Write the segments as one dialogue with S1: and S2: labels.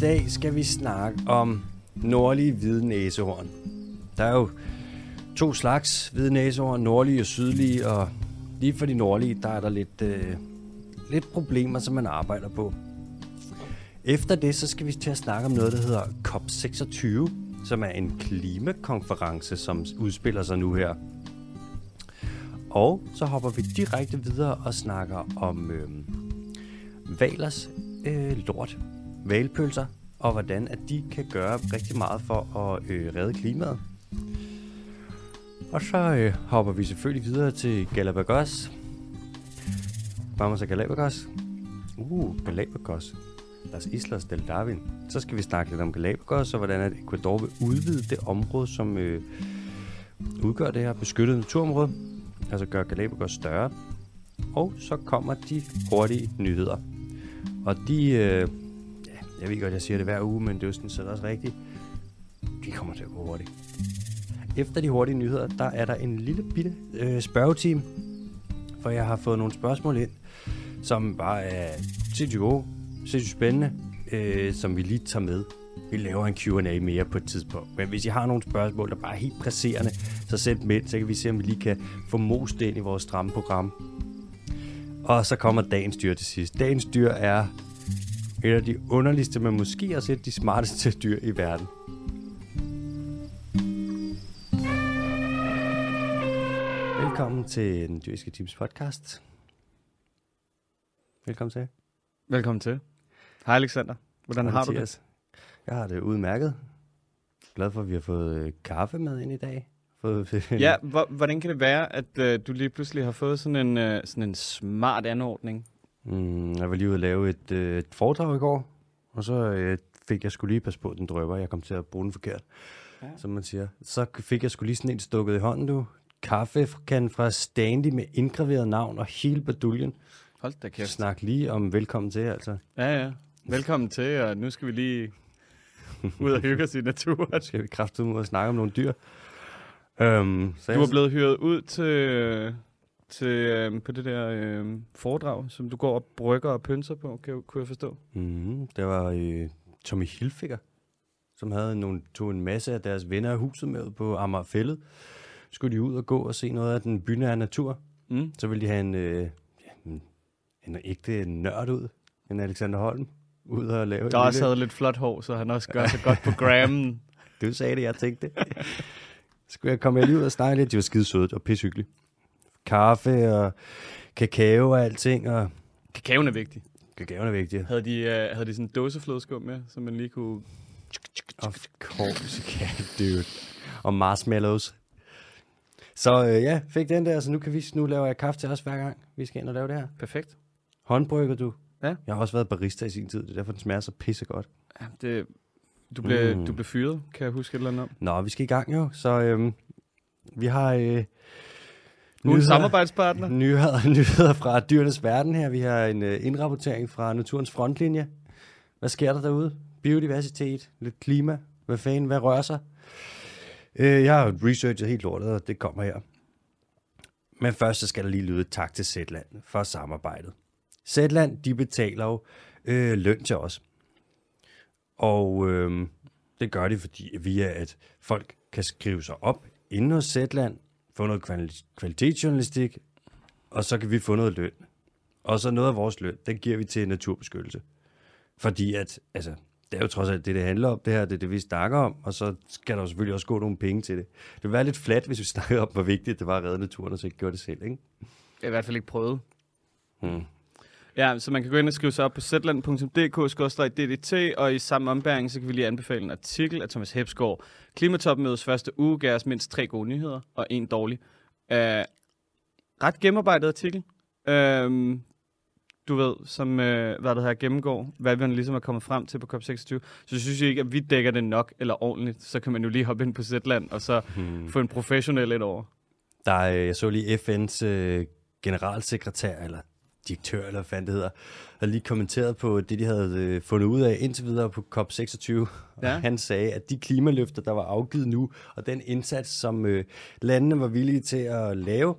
S1: dag skal vi snakke om nordlige hvide næsehorn. Der er jo to slags hvide næsehorn, nordlige og sydlige, og lige for de nordlige, der er der lidt, øh, lidt problemer, som man arbejder på. Efter det, så skal vi til at snakke om noget, der hedder COP26, som er en klimakonference, som udspiller sig nu her. Og så hopper vi direkte videre og snakker om øh, valers øh, lort, valpølser, og hvordan at de kan gøre rigtig meget for at øh, redde klimaet. Og så øh, hopper vi selvfølgelig videre til Galapagos. Vamos a Galapagos. Uh, Galapagos. Las Islas del Darwin. Så skal vi snakke lidt om Galapagos, og hvordan at Ecuador vil udvide det område, som øh, udgør det her beskyttede naturområde. Altså gør Galapagos større. Og så kommer de hurtige nyheder. Og de, øh, jeg ved godt, jeg siger det hver uge, men det er jo sådan set også rigtigt. De kommer til at gå hurtigt. Efter de hurtige nyheder, der er der en lille bitte øh, spørgeteam, for jeg har fået nogle spørgsmål ind, som bare er sindssygt gode, sindssygt spændende, øh, som vi lige tager med. Vi laver en Q&A mere på et tidspunkt. Men hvis I har nogle spørgsmål, der bare er helt presserende, så send dem ind, så kan vi se, om vi lige kan få most det ind i vores stramme program. Og så kommer dagens dyr til sidst. Dagens dyr er af de underligste, men måske også de smarteste dyr i verden. Velkommen til den dyriske teams podcast. Velkommen til.
S2: Velkommen til. Hej Alexander. Hvordan
S1: Hej,
S2: har du det?
S1: Jeg har det udmærket. Glad for, at vi har fået øh, kaffe med ind i dag. Fået,
S2: Ja, hvor, hvordan kan det være, at øh, du lige pludselig har fået sådan en, øh, sådan en smart anordning?
S1: Mm, jeg var lige ude at lave et, øh, et foredrag i går, og så øh, fik jeg skulle lige passe på, den drøber. Jeg kom til at bruge den forkert,
S2: Ja.
S1: som man siger. Så fik jeg skulle lige sådan en stukket i hånden, du. Kaffe kan fra Standy med indgraveret navn og hele baduljen.
S2: Hold da kæft.
S1: Snak lige om velkommen til, altså.
S2: Ja, ja. Velkommen til, og nu skal vi lige ud og hygge os i naturen.
S1: Skal vi kraftigt ud og snakke om nogle dyr. Um, så
S2: Du er blevet hyret ud til, til øh, på det der øh, foredrag, som du går og brygger og pynser på, kan, jeg- kunne jeg forstå.
S1: Mm, det var øh, Tommy Hilfiger, som havde nogle, tog en masse af deres venner af huset med på Amagerfællet. Skulle de ud og gå og se noget af den bynære natur.
S2: Mm.
S1: Så ville de have en, øh, ja, en, en ægte nørd ud, en Alexander Holm, ud og lave
S2: Der også havde lidt flot hår, så han også gør sig godt på grammen.
S1: Du sagde det, jeg tænkte. Skulle jeg komme lige ud og snakke lidt? De var skide søde og pissehyggelige. Kaffe og kakao og alting, og
S2: Kakaoen er vigtig.
S1: kakaoen er vigtig.
S2: Havde de, øh, havde de sådan en dåseflødeskum med, som man lige kunne...
S1: Of course, yeah, dude. Og marshmallows. Så øh, ja, fik den der, så nu kan vi nu laver jeg kaffe til os hver gang, vi skal ind og lave det her.
S2: Perfekt.
S1: Håndbrygger du?
S2: Ja.
S1: Jeg har også været barista i sin tid, det er derfor, den smager så pissegodt.
S2: Ja, det, du, blev,
S1: Mm.
S2: du blev fyret, kan jeg huske et eller andet om.
S1: Nå, vi skal i gang jo, så øhm, vi har øh,
S2: Ugens samarbejdspartner.
S1: nyheder, nyheder fra dyrenes verden her. Vi har en øh, indrapportering fra naturens frontlinje. Hvad sker der derude? Biodiversitet, lidt klima, hvad fanden, hvad rører sig? Øh, jeg har researchet helt lortet, og det kommer her. Men først så skal der lige lyde tak til Zetland for samarbejdet. Zetland, de betaler jo øh, løn til os. Og øh, det gør de, fordi via at folk kan skrive sig op inde hos Zetland, få noget kvali- kvalitetsjournalistik, og så kan vi få noget løn. Og så noget af vores løn, den giver vi til naturbeskyttelse. Fordi at, altså, det er jo trods alt det, det handler om, det her, det er det, vi snakker om, og så skal der jo selvfølgelig også gå nogle penge til det. Det vil være lidt flat, hvis vi snakker om, hvor vigtigt det var at redde naturen, og så ikke gjorde det selv, ikke?
S2: Jeg har i hvert fald ikke prøvet.
S1: Hmm.
S2: Ja, så man kan gå ind og skrive sig op på zland.dk-ddt, og i samme ombæring, så kan vi lige anbefale en artikel af Thomas Hepsgaard. Klimatopmødets første uge gav os mindst tre gode nyheder, og en dårlig. Uh, ret gennemarbejdet artikel. Uh, du ved, som uh, hvad det her gennemgår, hvad vi ligesom er kommet frem til på COP26. Så synes jeg ikke, at vi dækker det nok eller ordentligt. Så kan man jo lige hoppe ind på Zetland, og så
S1: Hmm.
S2: få en professionel ind over.
S1: Der er, øh, jeg så lige FN's øh, generalsekretær, eller direktør, eller hvad det hedder, har lige kommenteret på det, de havde øh, fundet ud af indtil videre på COP26.
S2: Ja.
S1: Han sagde, at de klimaløfter, der var afgivet nu, og den indsats, som øh, landene var villige til at lave,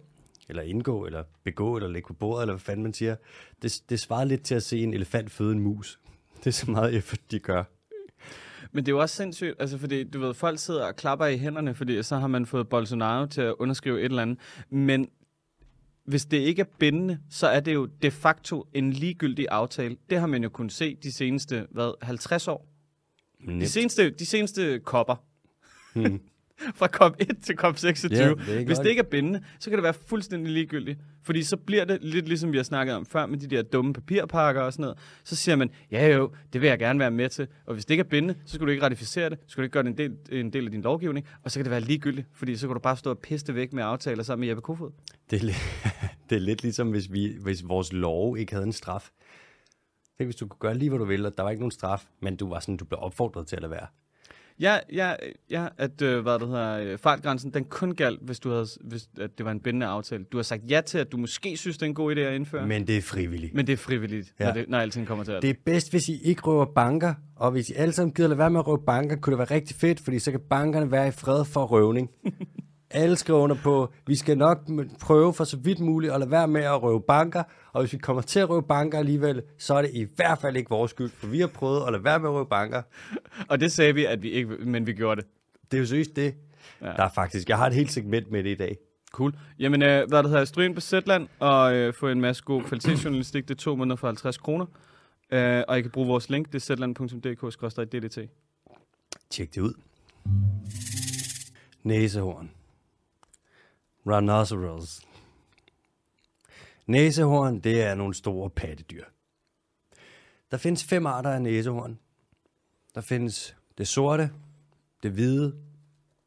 S1: eller indgå, eller begå, eller lægge på bordet, eller hvad fanden man siger, det, det svarede lidt til at se en elefant føde en mus. Det er så meget effort, de gør.
S2: Men det er jo også sindssygt, altså fordi, du ved, folk sidder og klapper i hænderne, fordi så har man fået Bolsonaro til at underskrive et eller andet. Men hvis det ikke er bindende, så er det jo de facto en ligegyldig aftale. Det har man jo kunnet se de seneste, hvad, 50 år? De seneste, de seneste kopper.
S1: Hmm.
S2: Fra COP 1 til COP 26.
S1: Ja, det
S2: Hvis det ikke er bindende, så kan det være fuldstændig ligegyldigt. Fordi så bliver det lidt ligesom vi har snakket om før med de der dumme papirpakker og sådan noget. Så siger man, ja jo, det vil jeg gerne være med til. Og hvis det ikke er bindende, så skal du ikke ratificere det. Så skal du ikke gøre det en del, en del af din lovgivning. Og så kan det være ligegyldigt, fordi så kan du bare stå og piste væk med aftaler sammen med Jeppe Kofod.
S1: Det er, lidt, det er lidt ligesom, hvis, vi, hvis vores lov ikke havde en straf. Tænk, hvis du kunne gøre lige, hvad du ville, og der var ikke nogen straf, men du var sådan, du blev opfordret til at lade være.
S2: Ja, ja, ja at øh, hvad det hedder, øh, fartgrænsen, den kun galt, hvis, du havde, hvis at det var en bindende aftale. Du har sagt ja til, at du måske synes, det er en god idé at indføre. Men,
S1: det er frivilligt.
S2: men det er frivilligt, ja. Når, det, når alting kommer til alt.
S1: Det er bedst, hvis I ikke røver banker, og hvis I alle sammen gider lade være med at røve banker, kunne det være rigtig fedt, fordi så kan bankerne være i fred for røvning. alle skriver under på, vi skal nok prøve for så vidt muligt at lade være med at røve banker, og hvis vi kommer til at røve banker alligevel, så er det i hvert fald ikke vores skyld, for vi har prøvet at lade være med at røve banker.
S2: Og det sagde vi, at vi ikke, men vi gjorde det.
S1: Det er jo seriøst det.
S2: Ja.
S1: Der er faktisk, jeg har et helt segment med det i dag.
S2: Cool. Jamen, øh, hvad det hedder, stryg ind på Zetland og øh, få en masse god kvalitetsjournalistik. Det er to måneder for 50 kroner. Øh, og I kan bruge vores link, det er zetland.dk-ddt.
S1: Tjek det ud. Næsehorn. Rhinoceros. Næsehorn, det er nogle store pattedyr. Der findes fem arter af næsehorn. Der findes det sorte, det hvide,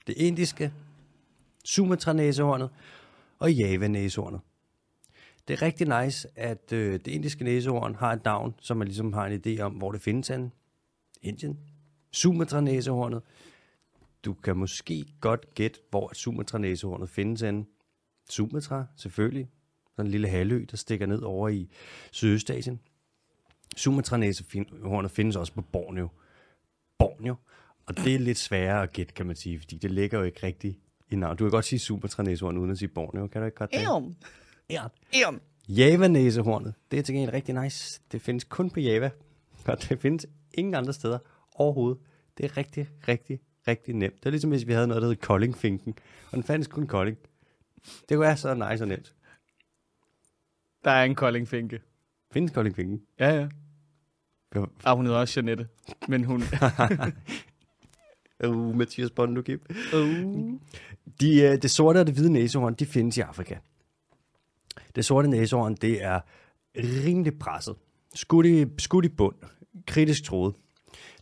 S1: det indiske, Sumatra-næsehornet og Java-næsehornet. Det er rigtig nice, at øh, det indiske næsehorn har et navn, som man ligesom har en idé om, hvor det findes henne. Indien. Sumatra-næsehornet. Du kan måske godt gætte, hvor Sumatra-næsehornet findes henne. Sumatra, selvfølgelig. Sådan en lille halvø, der stikker ned over i Sydøstasien. Sumatra-næsehornet findes også på Borneo. Borneo. Og det er lidt sværere at gætte, kan man sige, fordi det ligger jo ikke rigtigt i navn. Du kan godt sige Sumatra-næsehorn uden at sige Borneo, kan du ikke godt det?
S2: Eon.
S1: Ja.
S2: Eon.
S1: Java-næsehornet, det er til gengæld rigtig nice. Det findes kun på Java, og det findes ingen andre steder overhovedet. Det er rigtig, rigtig, rigtig nemt. Det er ligesom, hvis vi havde noget, der hed Koldingfinken, og den fandtes kun Kolding. Det kunne være så nice og nemt.
S2: Der er en koldingfinke.
S1: Findes Koldingfinken?
S2: Ja, ja.
S1: Ja.
S2: Ah, hun hedder også Janette. Men hun...
S1: Uh, Mathias Bondukip.
S2: uh.
S1: De, øh, det sorte og det hvide næsehorn, de findes i Afrika. Det sorte næsehorn, det er rimelig presset. Skudt i, skudt i bund. Kritisk troet.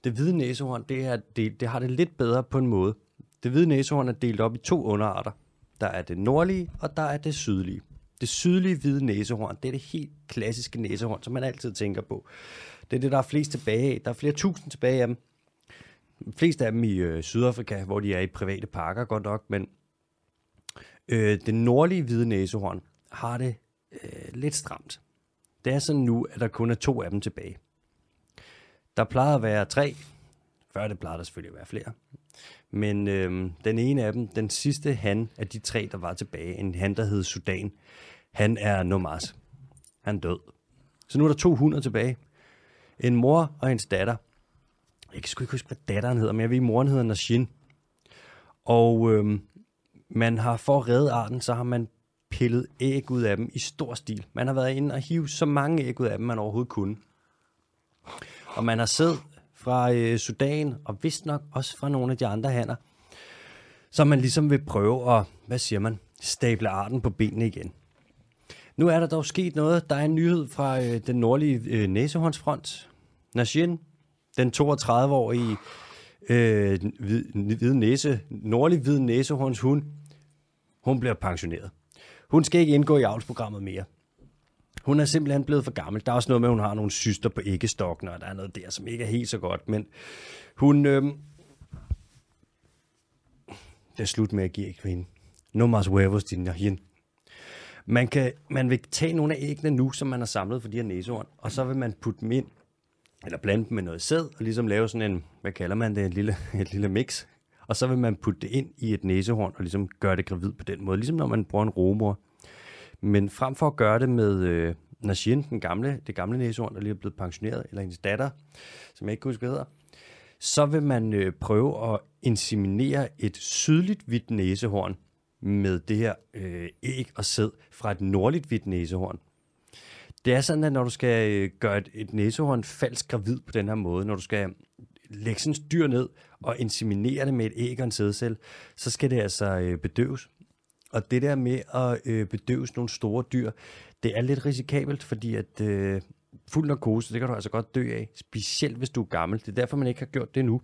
S1: Det hvide næsehorn, det, er, det, det har det lidt bedre på en måde. Det hvide næsehorn er delt op i to underarter. Der er det nordlige, og der er det sydlige. Det sydlige hvide næsehorn, det er det helt klassiske næsehorn, som man altid tænker på. Det er det, der er flest tilbage af. Der er flere tusind tilbage af dem. Flest af dem i øh, Sydafrika, hvor de er i private parker godt nok, men øh, det nordlige hvide næsehorn har det øh, lidt stramt. Det er sådan nu, at der kun er to af dem tilbage. Der plejede at være tre. Før det plejede der selvfølgelig at være flere. Men øhm, den ene af dem, den sidste han af de tre, der var tilbage, en han, der hed Sudan, han er nomas. Han er død. Så nu er der to hunder tilbage. En mor og hendes datter. Jeg kan sgu ikke huske, hvad datteren hedder, men jeg ved, at moren hedder Nashin. Og øhm, man har for at redde arten, så har man pillet æg ud af dem i stor stil. Man har været inde og hive så mange æg ud af dem, man overhovedet kunne. Og man har sæd fra øh, Sudan, og vist nok også fra nogle af de andre hanner, så man ligesom vil prøve at, hvad siger man, stable arten på benene igen. Nu er der dog sket noget. Der er en nyhed fra øh, den nordlige øh, næsehåndsfront. Nashin, den 32-årige øh, hvid, næse, nordlig hvid næsehorns hund, hun bliver pensioneret. Hun skal ikke indgå i avlsprogrammet mere. Hun er simpelthen blevet for gammel. Der er også noget med, at hun har nogle syster på æggestokken, og der er noget der, som ikke er helt så godt. Men hun... Øh, det er slut med at give æg hende. No más huevos, din hende. Man, kan, man vil tage nogle af æggene nu, som man har samlet for de her næsehorn, og så vil man putte dem ind, eller blande dem med noget sæd, og ligesom lave sådan en, hvad kalder man det, et lille, et lille mix. Og så vil man putte det ind i et næsehorn, og ligesom gøre det gravid på den måde, ligesom når man bruger en romor. Men frem for at gøre det med øh, Nashin, den gamle, det gamle næsehorn, der lige er blevet pensioneret, eller hendes datter, som jeg ikke kan huske, hvad hedder, så vil man øh, prøve at inseminere et sydligt hvidt næsehorn med det her øh, æg og sæd fra et nordligt hvidt næsehorn. Det er sådan, at når du skal øh, gøre et, et næsehorn falsk gravid på den her måde, når du skal lægge sådan et dyr ned og inseminere det med et æg og en sædcelle, så skal det altså øh, bedøves. Og det der med at øh, bedøve sådan nogle store dyr, det er lidt risikabelt, fordi at øh, fuld narkose, det kan du altså godt dø af, specielt hvis du er gammel. Det er derfor, man ikke har gjort det nu.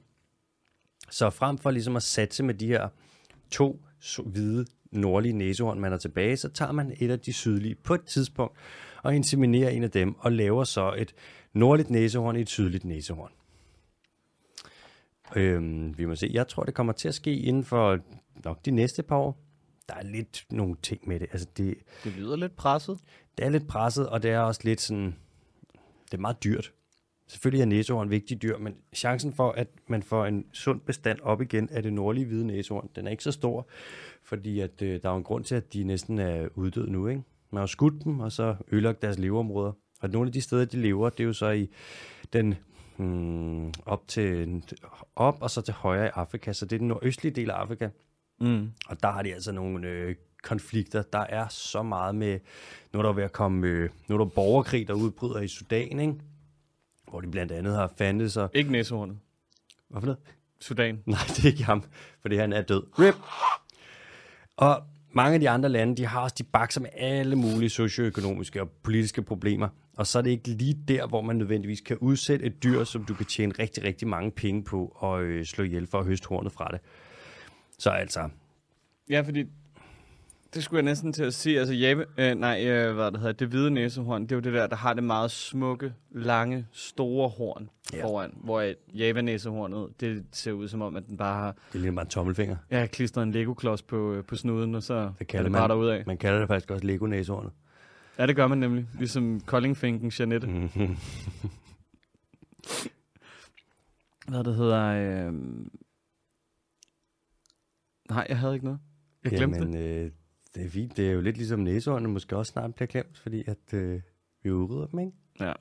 S1: Så frem for ligesom at satse med de her to hvide nordlige næsehorn, man er tilbage, så tager man et af de sydlige på et tidspunkt og inseminerer en af dem og laver så et nordligt næsehorn i et sydligt næsehorn. Øhm, vi må se. Jeg tror, det kommer til at ske inden for nok de næste par år. Der er lidt nogle ting med det. Altså, det,
S2: Det lyder lidt presset.
S1: det er lidt presset, og det er også lidt sådan... Det er meget dyrt. Selvfølgelig er næsehorn vigtig dyr, men chancen for, at man får en sund bestand op igen af det nordlige hvide næsehorn, den er ikke så stor, fordi at, øh, der er jo en grund til, at de næsten er uddøde nu. Ikke? Man har skudt dem, og så ødelagt deres leveområder. Og nogle af de steder, de lever, det er jo så i den hmm, op til op og så til højre i Afrika, så det er den nordøstlige del af Afrika.
S2: Mm.
S1: Og der har de altså nogle øh, konflikter. Der er så meget med, nu er der ved at komme, øh, nu er der borgerkrig, der udbryder i Sudan, ikke? hvor de blandt andet har fandt sig.
S2: Ikke næsehornet.
S1: Hvad for noget?
S2: Sudan.
S1: Nej, det er ikke ham, fordi han er død. RIP! Og mange af de andre lande, de har også de bakser med alle mulige socioøkonomiske og politiske problemer. Og så er det ikke lige der, hvor man nødvendigvis kan udsætte et dyr, som du kan tjene rigtig, rigtig mange penge på og øh, slå ihjel for at høste hornet fra det. Så altså,
S2: Ja, fordi det skulle jeg næsten til at sige. Altså, Jave, øh, nej, øh, hvad det hedder, det hvide næsehorn, det er jo det der, der har det meget smukke, lange, store horn
S1: Ja.
S2: foran. Hvor Java-næsehornet, det ser ud som om, at den bare har
S1: det ligner bare en tommelfinger.
S2: ja, klistret en Lego-klods på, øh, på snuden, og så
S1: Det
S2: er det bare derudad.
S1: man kalder det faktisk også lego næsehornet.
S2: Ja, det gør man nemlig. Ligesom Koldingfinken Jeanette. Mm.
S1: Mhm.
S2: Hvad det hedder... Øh... Nej, jeg havde ikke noget. Jeg glemte
S1: Jamen,
S2: det.
S1: øh, det er fint. Det er jo lidt ligesom næsehornene måske også snart bliver glemt, fordi at øh, vi udrydder dem, ikke?
S2: Ja.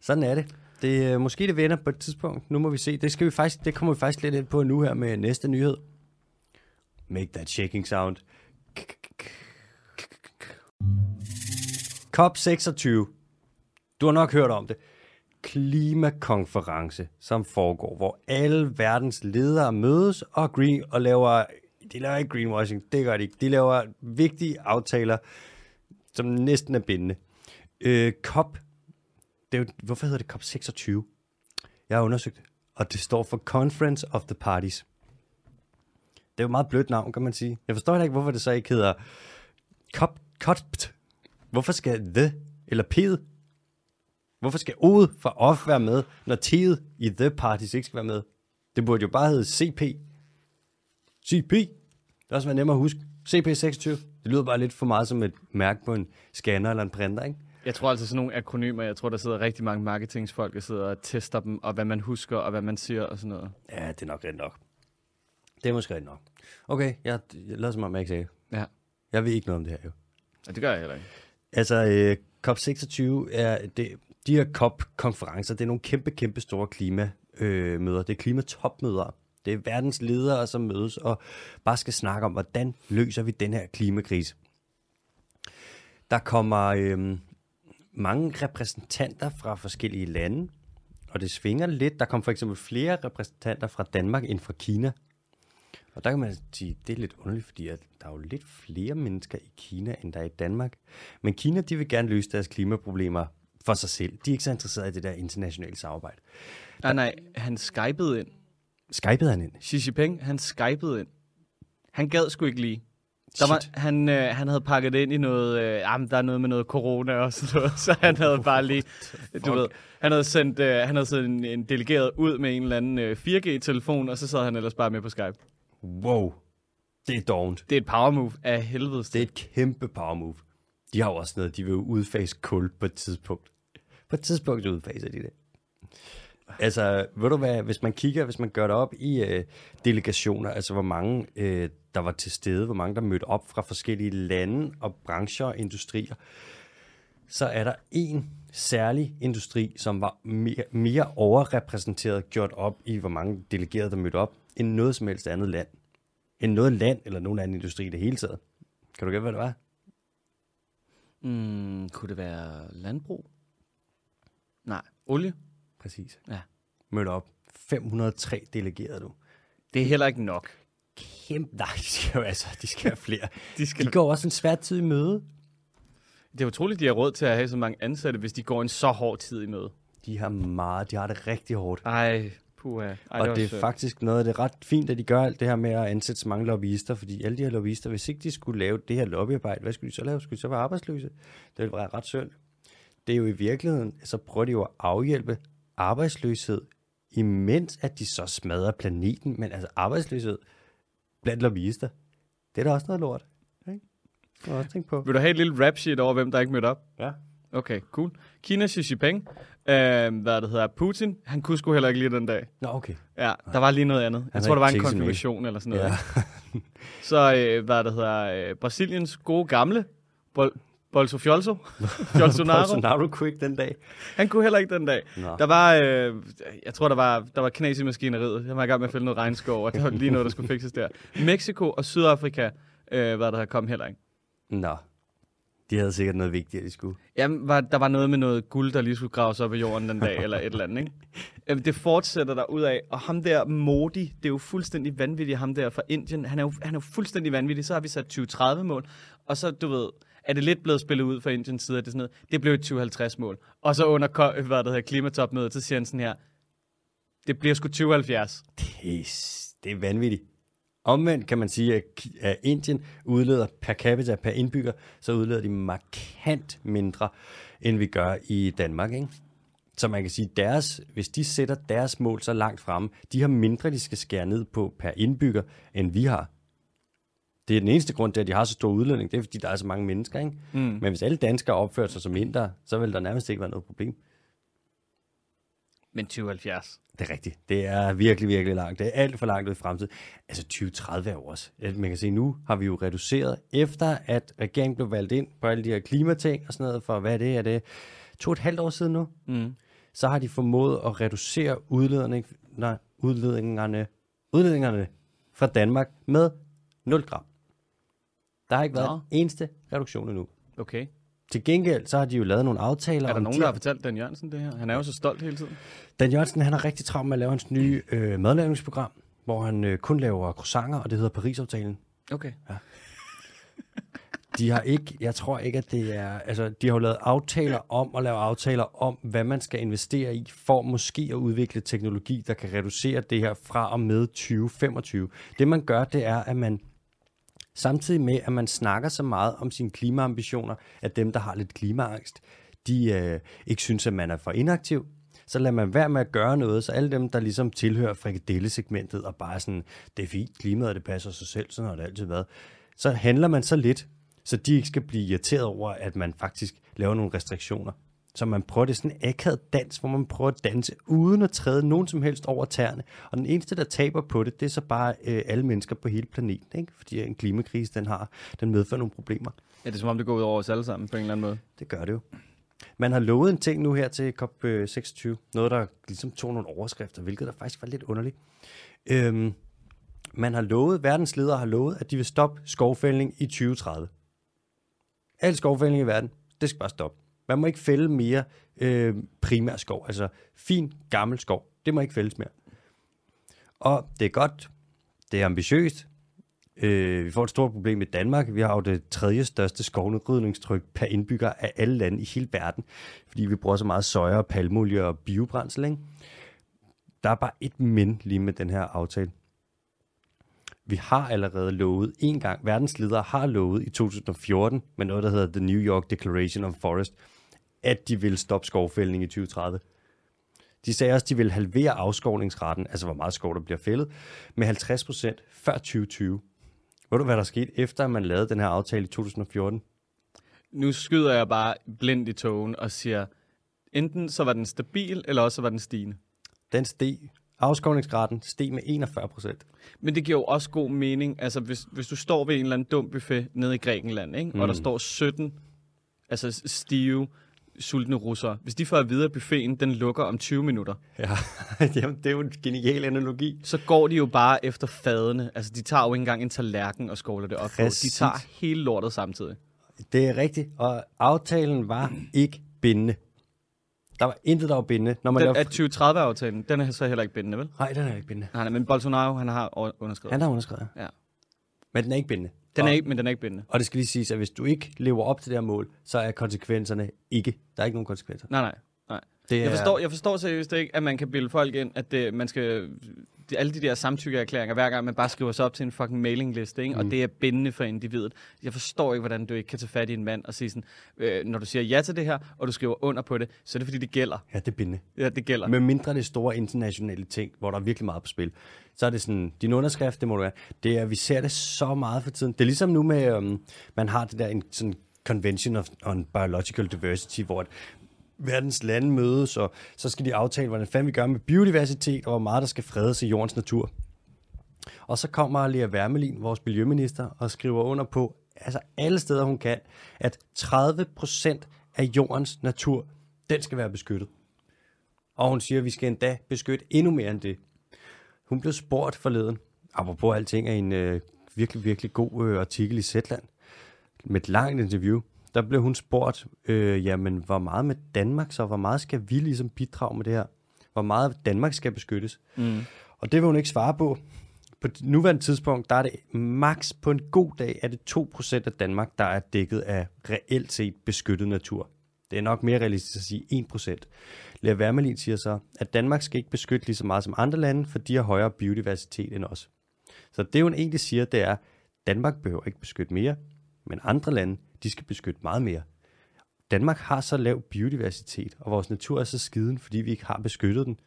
S1: Sådan er det. Det er måske det vender på et tidspunkt. Nu må vi se. Det, skal vi faktisk, det kommer vi faktisk lidt ind på nu her med næste nyhed. Make that shaking sound. COP26. Du har nok hørt om det. Klimakonference, som foregår, hvor alle verdens ledere mødes og, green, og laver, de laver ikke greenwashing, det gør de ikke. De laver vigtige aftaler, som næsten er bindende. Øh, COP, det er jo, hvorfor hedder det COP26? Jeg har undersøgt det, og det står for Conference of the Parties. Det er jo et meget blødt navn, kan man sige. Jeg forstår heller ikke, hvorfor det så ikke hedder COP, COP. Hvorfor skal the eller P'et? Hvorfor skal O'et for off være med, når T'et i the parties ikke skal være med? Det burde jo bare hedde CP. CP. Det også være nemmere at huske. CP26. Det lyder bare lidt for meget som et mærke på en scanner eller en printer, ikke?
S2: Jeg tror altså sådan nogle akronymer, jeg tror, der sidder rigtig mange marketingsfolk, der sidder og tester dem, og hvad man husker, og hvad man siger, og sådan noget.
S1: Ja, det er nok rent nok. Det er måske rent nok. Okay, jeg, jeg lader som om, jeg ikke sagde.
S2: Ja,
S1: Jeg ved ikke noget om det her, jo.
S2: og det gør jeg heller ikke.
S1: Altså, øh, COP26 er det, de her COP-konferencer, det er nogle kæmpe, kæmpe store klimamøder. Øh, møder. det er klimatopmøder. Det er verdens ledere, som mødes og bare skal snakke om, hvordan løser vi den her klimakrise. Der kommer øh, mange repræsentanter fra forskellige lande, og det svinger lidt. Der kommer for eksempel flere repræsentanter fra Danmark end fra Kina. Og der kan man sige, det er lidt underligt, fordi at der er jo lidt flere mennesker i Kina, end der er i Danmark. Men Kina, de vil gerne løse deres klimaproblemer for sig selv. De er ikke så interesserede i det der internationale samarbejde.
S2: Nej, nej, han skypede ind.
S1: Skypede han ind?
S2: Xi Jinping, han skypede ind. Han gad sgu ikke lige. Der var,
S1: Shit.
S2: han, øh, han havde pakket det ind i noget, øh, jamen, der er noget med noget corona og sådan noget, så han havde bare lige, du ved, han havde sendt, øh, han havde sendt en, en delegeret ud med en eller anden øh, 4G-telefon, og så sad han ellers bare med på Skype.
S1: Wow, det er dovent.
S2: Det er et power move af helvede.
S1: Det er et kæmpe power move. De har jo også noget, de vil udfase kul på et tidspunkt. På et tidspunkt udfaser de det. Altså, ved du hvad, hvis man kigger, hvis man gør det op i øh, delegationer, altså hvor mange øh, der var til stede, hvor mange der mødte op fra forskellige lande og brancher og industrier, så er der en særlig industri, som var mere, mere overrepræsenteret gjort op i, hvor mange delegerede, der mødte op, end noget som helst andet land. End noget land eller nogen anden industri i det hele taget. Kan du gætte, hvad det var?
S2: Mm, kunne det være landbrug? Nej, olie?
S1: Præcis.
S2: Ja.
S1: Mødte op. 503 delegerede du.
S2: Det er heller ikke nok.
S1: Kæmpe, nej, de skal jo altså, de skal have flere.
S2: De skal,
S1: De går også en svær tid i møde.
S2: det er utroligt, de har råd til at have så mange ansatte, hvis de går en så hård tid i møde.
S1: De har meget, de har det rigtig hårdt.
S2: Ej, puha. Ej,
S1: og
S2: var
S1: det er
S2: synd.
S1: faktisk noget af det ret fint, at de gør alt det her med at ansætte så mange lobbyister, fordi alle de her lobbyister, hvis ikke de skulle lave det her lobbyarbejde, hvad skulle de så lave? Skulle de så være arbejdsløse? Det ville være ret synd. Det er jo i virkeligheden, så prøver de jo at afhjælpe arbejdsløshed, imens at de så smadrer planeten, men altså arbejdsløshed blandt lobbyister, det er da også noget lort. Ikke? Det også tænke på.
S2: Vil du have et lille rap sheet over, hvem der ikke mødte op?
S1: Ja.
S2: Okay, cool. Kina Xi Jinping, øh, hvad det hedder, Putin, han kunne sgu heller ikke lige den dag.
S1: Nå, okay.
S2: Ja, der var lige noget andet. Jeg
S1: Han
S2: tror, der var en konfirmation eller sådan noget.
S1: Ja.
S2: Så, øh, hvad det hedder, øh, Brasiliens gode gamle, Bol Bolsofjolso, Bolsonaro,
S1: Bolsonaro quick den dag.
S2: han kunne heller ikke den dag.
S1: Nå.
S2: Der var, øh, jeg tror, der var, der var knas i maskineriet. Jeg var i gang med at fælde noget regnskov, og der var lige noget, der skulle fikses der. Mexico og Sydafrika, øh, hvad der havde kom heller ikke.
S1: Nå. De havde sikkert noget vigtigt, de skulle.
S2: Jamen, var, der var noget med noget guld, der lige skulle graves op i jorden den dag, eller et eller andet, ikke? Jamen, det fortsætter der ud af. Og ham der, Modi, det er jo fuldstændig vanvittigt, ham der fra Indien. Han er jo, han er jo fuldstændig vanvittig. Så har vi sat 2030-mål, og så, du ved, er det lidt blevet spillet ud fra Indiens side, at det, sådan noget, det blev et 2050-mål. Og så under hvad det hedder, klimatopmødet, så siger han sådan her, det bliver sgu 2070.
S1: Det er, det er vanvittigt. Omvendt kan man sige, at Indien udleder per capita, per indbygger, så udleder de markant mindre, end vi gør i Danmark. Ikke? Så man kan sige, deres, hvis de sætter deres mål så langt frem, de har mindre, de skal skære ned på per indbygger, end vi har. Det er den eneste grund til, at de har så stor udledning. Det er, fordi der er så mange mennesker. Ikke?
S2: Mm.
S1: Men hvis alle danskere opfører sig som indere, så vil der nærmest ikke være noget problem.
S2: Men 2070.
S1: Det er rigtigt. Det er virkelig, virkelig langt. Det er alt for langt ud i fremtiden. Altså 2030 er jo også. at Man kan se, nu har vi jo reduceret, efter at regeringen blev valgt ind på alle de her klimating og sådan noget, for hvad er det? Er det to og et halvt år siden nu?
S2: Mm.
S1: Så har de formået at reducere udledning, nej, udledningerne, udledningerne fra Danmark med 0 gram. Der har ikke været
S2: Nå.
S1: en eneste reduktion endnu.
S2: Okay.
S1: Til gengæld, så har de jo lavet nogle aftaler.
S2: Er der
S1: om
S2: nogen,
S1: de-
S2: der har fortalt Dan Jørgensen det her? Han er jo så stolt hele tiden.
S1: Dan Jørgensen, han har rigtig travlt med at lave hans nye øh, madlavningsprogram, hvor han øh, kun laver croissanter, og det hedder Paris-aftalen.
S2: Okay.
S1: De har ikke, jeg tror ikke, at det er, altså, de har jo lavet aftaler om at lave aftaler om, hvad man skal investere i, for måske at udvikle teknologi, der kan reducere det her fra og med 2025. Det man gør, det er, at man samtidig med, at man snakker så meget om sine klimaambitioner, at dem, der har lidt klimaangst, de øh, ikke synes, at man er for inaktiv, så lader man være med at gøre noget, så alle dem, der ligesom tilhører frikadellesegmentet og bare sådan, det er fint, klimaet det passer sig selv, sådan har det altid været, så handler man så lidt, så de ikke skal blive irriteret over, at man faktisk laver nogle restriktioner. Så man prøver det sådan en akavet dans, hvor man prøver at danse uden at træde nogen som helst over tæerne. Og den eneste, der taber på det, det er så bare øh, alle mennesker på hele planeten. Ikke? Fordi en klimakrise, den, har, den medfører nogle problemer.
S2: Er det som om, det går ud over os alle sammen på en eller anden måde?
S1: Det gør det jo. Man har lovet en ting nu her til COP26. Noget, der ligesom tog nogle overskrifter, hvilket der faktisk var lidt underligt. Øhm, man har lovet, verdens ledere har lovet, at de vil stoppe skovfældning i 2030. Al skovfældning i verden, det skal bare stoppe. Man må ikke fælde mere øh, primær skov, altså fin, gammel skov. Det må ikke fældes mere. Og det er godt, det er ambitiøst. Øh, vi får et stort problem i Danmark. Vi har jo det tredje største skovnedrydningstryk per indbygger af alle lande i hele verden, fordi vi bruger så meget soja og palmolie og biobrændsel. Ikke? Der er bare et men lige med den her aftale. Vi har allerede lovet en gang, verdens ledere har lovet i 2014 med noget, der hedder The New York Declaration on Forest, at de vil stoppe skovfældning i 2030. De sagde også, at de vil halvere afskovningsraten, altså hvor meget skov der bliver fældet, med 50 procent før 2020. Ved du, hvad der skete efter, at man lavede den her aftale i 2014?
S2: Nu skyder jeg bare blindt i togen og siger, enten så var den stabil, eller også så var den stigende.
S1: Den steg. Afskovningsgraden steg med 41 procent.
S2: Men det giver jo også god mening. Altså, hvis, hvis du står ved en eller anden dum buffet nede i Grækenland, ikke? Mm. og der står 17 altså stive sultne russere. Hvis de får at vide, at buffeten den lukker om 20 minutter,
S1: Ja, Jamen, det er jo en genial analogi.
S2: så går de jo bare efter fadene. Altså, de tager jo ikke engang en tallerken og skåler det op på. De
S1: Præcis.
S2: tager hele lortet samtidig.
S1: Det er rigtigt, og aftalen var ikke bindende. Der var intet, der var bindende. Når man
S2: Den
S1: laver...
S2: er 2030-aftalen, den er så heller ikke bindende, vel?
S1: Nej, den er ikke bindende.
S2: Nej, nej, men Bolsonaro, han har underskrevet.
S1: Han har underskrevet.
S2: Ja.
S1: Men den er ikke bindende.
S2: Den er ikke, men den er ikke bindende.
S1: og det skal lige siges, at hvis du ikke lever op til det her mål, så er konsekvenserne ikke. Der er ikke nogen konsekvenser.
S2: Nej, nej. nej.
S1: Det
S2: Jeg
S1: er,
S2: forstår, jeg forstår seriøst ikke, at man kan bilde folk ind, at det, man skal... Alle de der samtykkeerklæringer, hver gang man bare skriver sig op til en fucking mailingliste, ikke? Mm. og det er bindende for individet. Jeg forstår ikke, hvordan du ikke kan tage fat i en mand og sige sådan, øh, når du siger ja til det her, og du skriver under på det, så er det fordi, det gælder.
S1: Ja, det er bindende.
S2: Ja, det gælder.
S1: Med mindre det store internationale ting, hvor der er virkelig meget på spil, så er det sådan, din underskrift, det må du have. Det er, vi ser det så meget for tiden. Det er ligesom nu med, um, man har det der en sådan Convention of, on Biological Diversity, hvor verdens lande mødes, og så skal de aftale, hvordan fanden vi gør med biodiversitet, og hvor meget der skal fredes i jordens natur. Og så kommer Lea Wermelin, vores miljøminister, og skriver under på, altså alle steder hun kan, at 30% af jordens natur, den skal være beskyttet. Og hun siger, at vi skal endda beskytte endnu mere end det. Hun blev spurgt forleden, apropos alting, af en øh, virkelig, virkelig god øh, artikel i Zetland, med et langt interview. Der blev hun spurgt, øh, jamen, hvor meget med Danmark så? Hvor meget skal vi ligesom bidrage med det her? Hvor meget Danmark skal beskyttes?
S2: Mm.
S1: Og det vil hun ikke svare på. På nuværende tidspunkt, der er det max på en god dag, er det 2% af Danmark, der er dækket af reelt set beskyttet natur. Det er nok mere realistisk at sige 1%. Lea Wermelin siger så, at Danmark skal ikke beskytte lige så meget som andre lande, for de har højere biodiversitet end os. Så det hun egentlig siger, det er, at Danmark behøver ikke beskytte mere, men andre lande, de skal beskytte meget mere. Danmark har så lav biodiversitet, og vores natur er så skiden, fordi vi ikke har beskyttet den.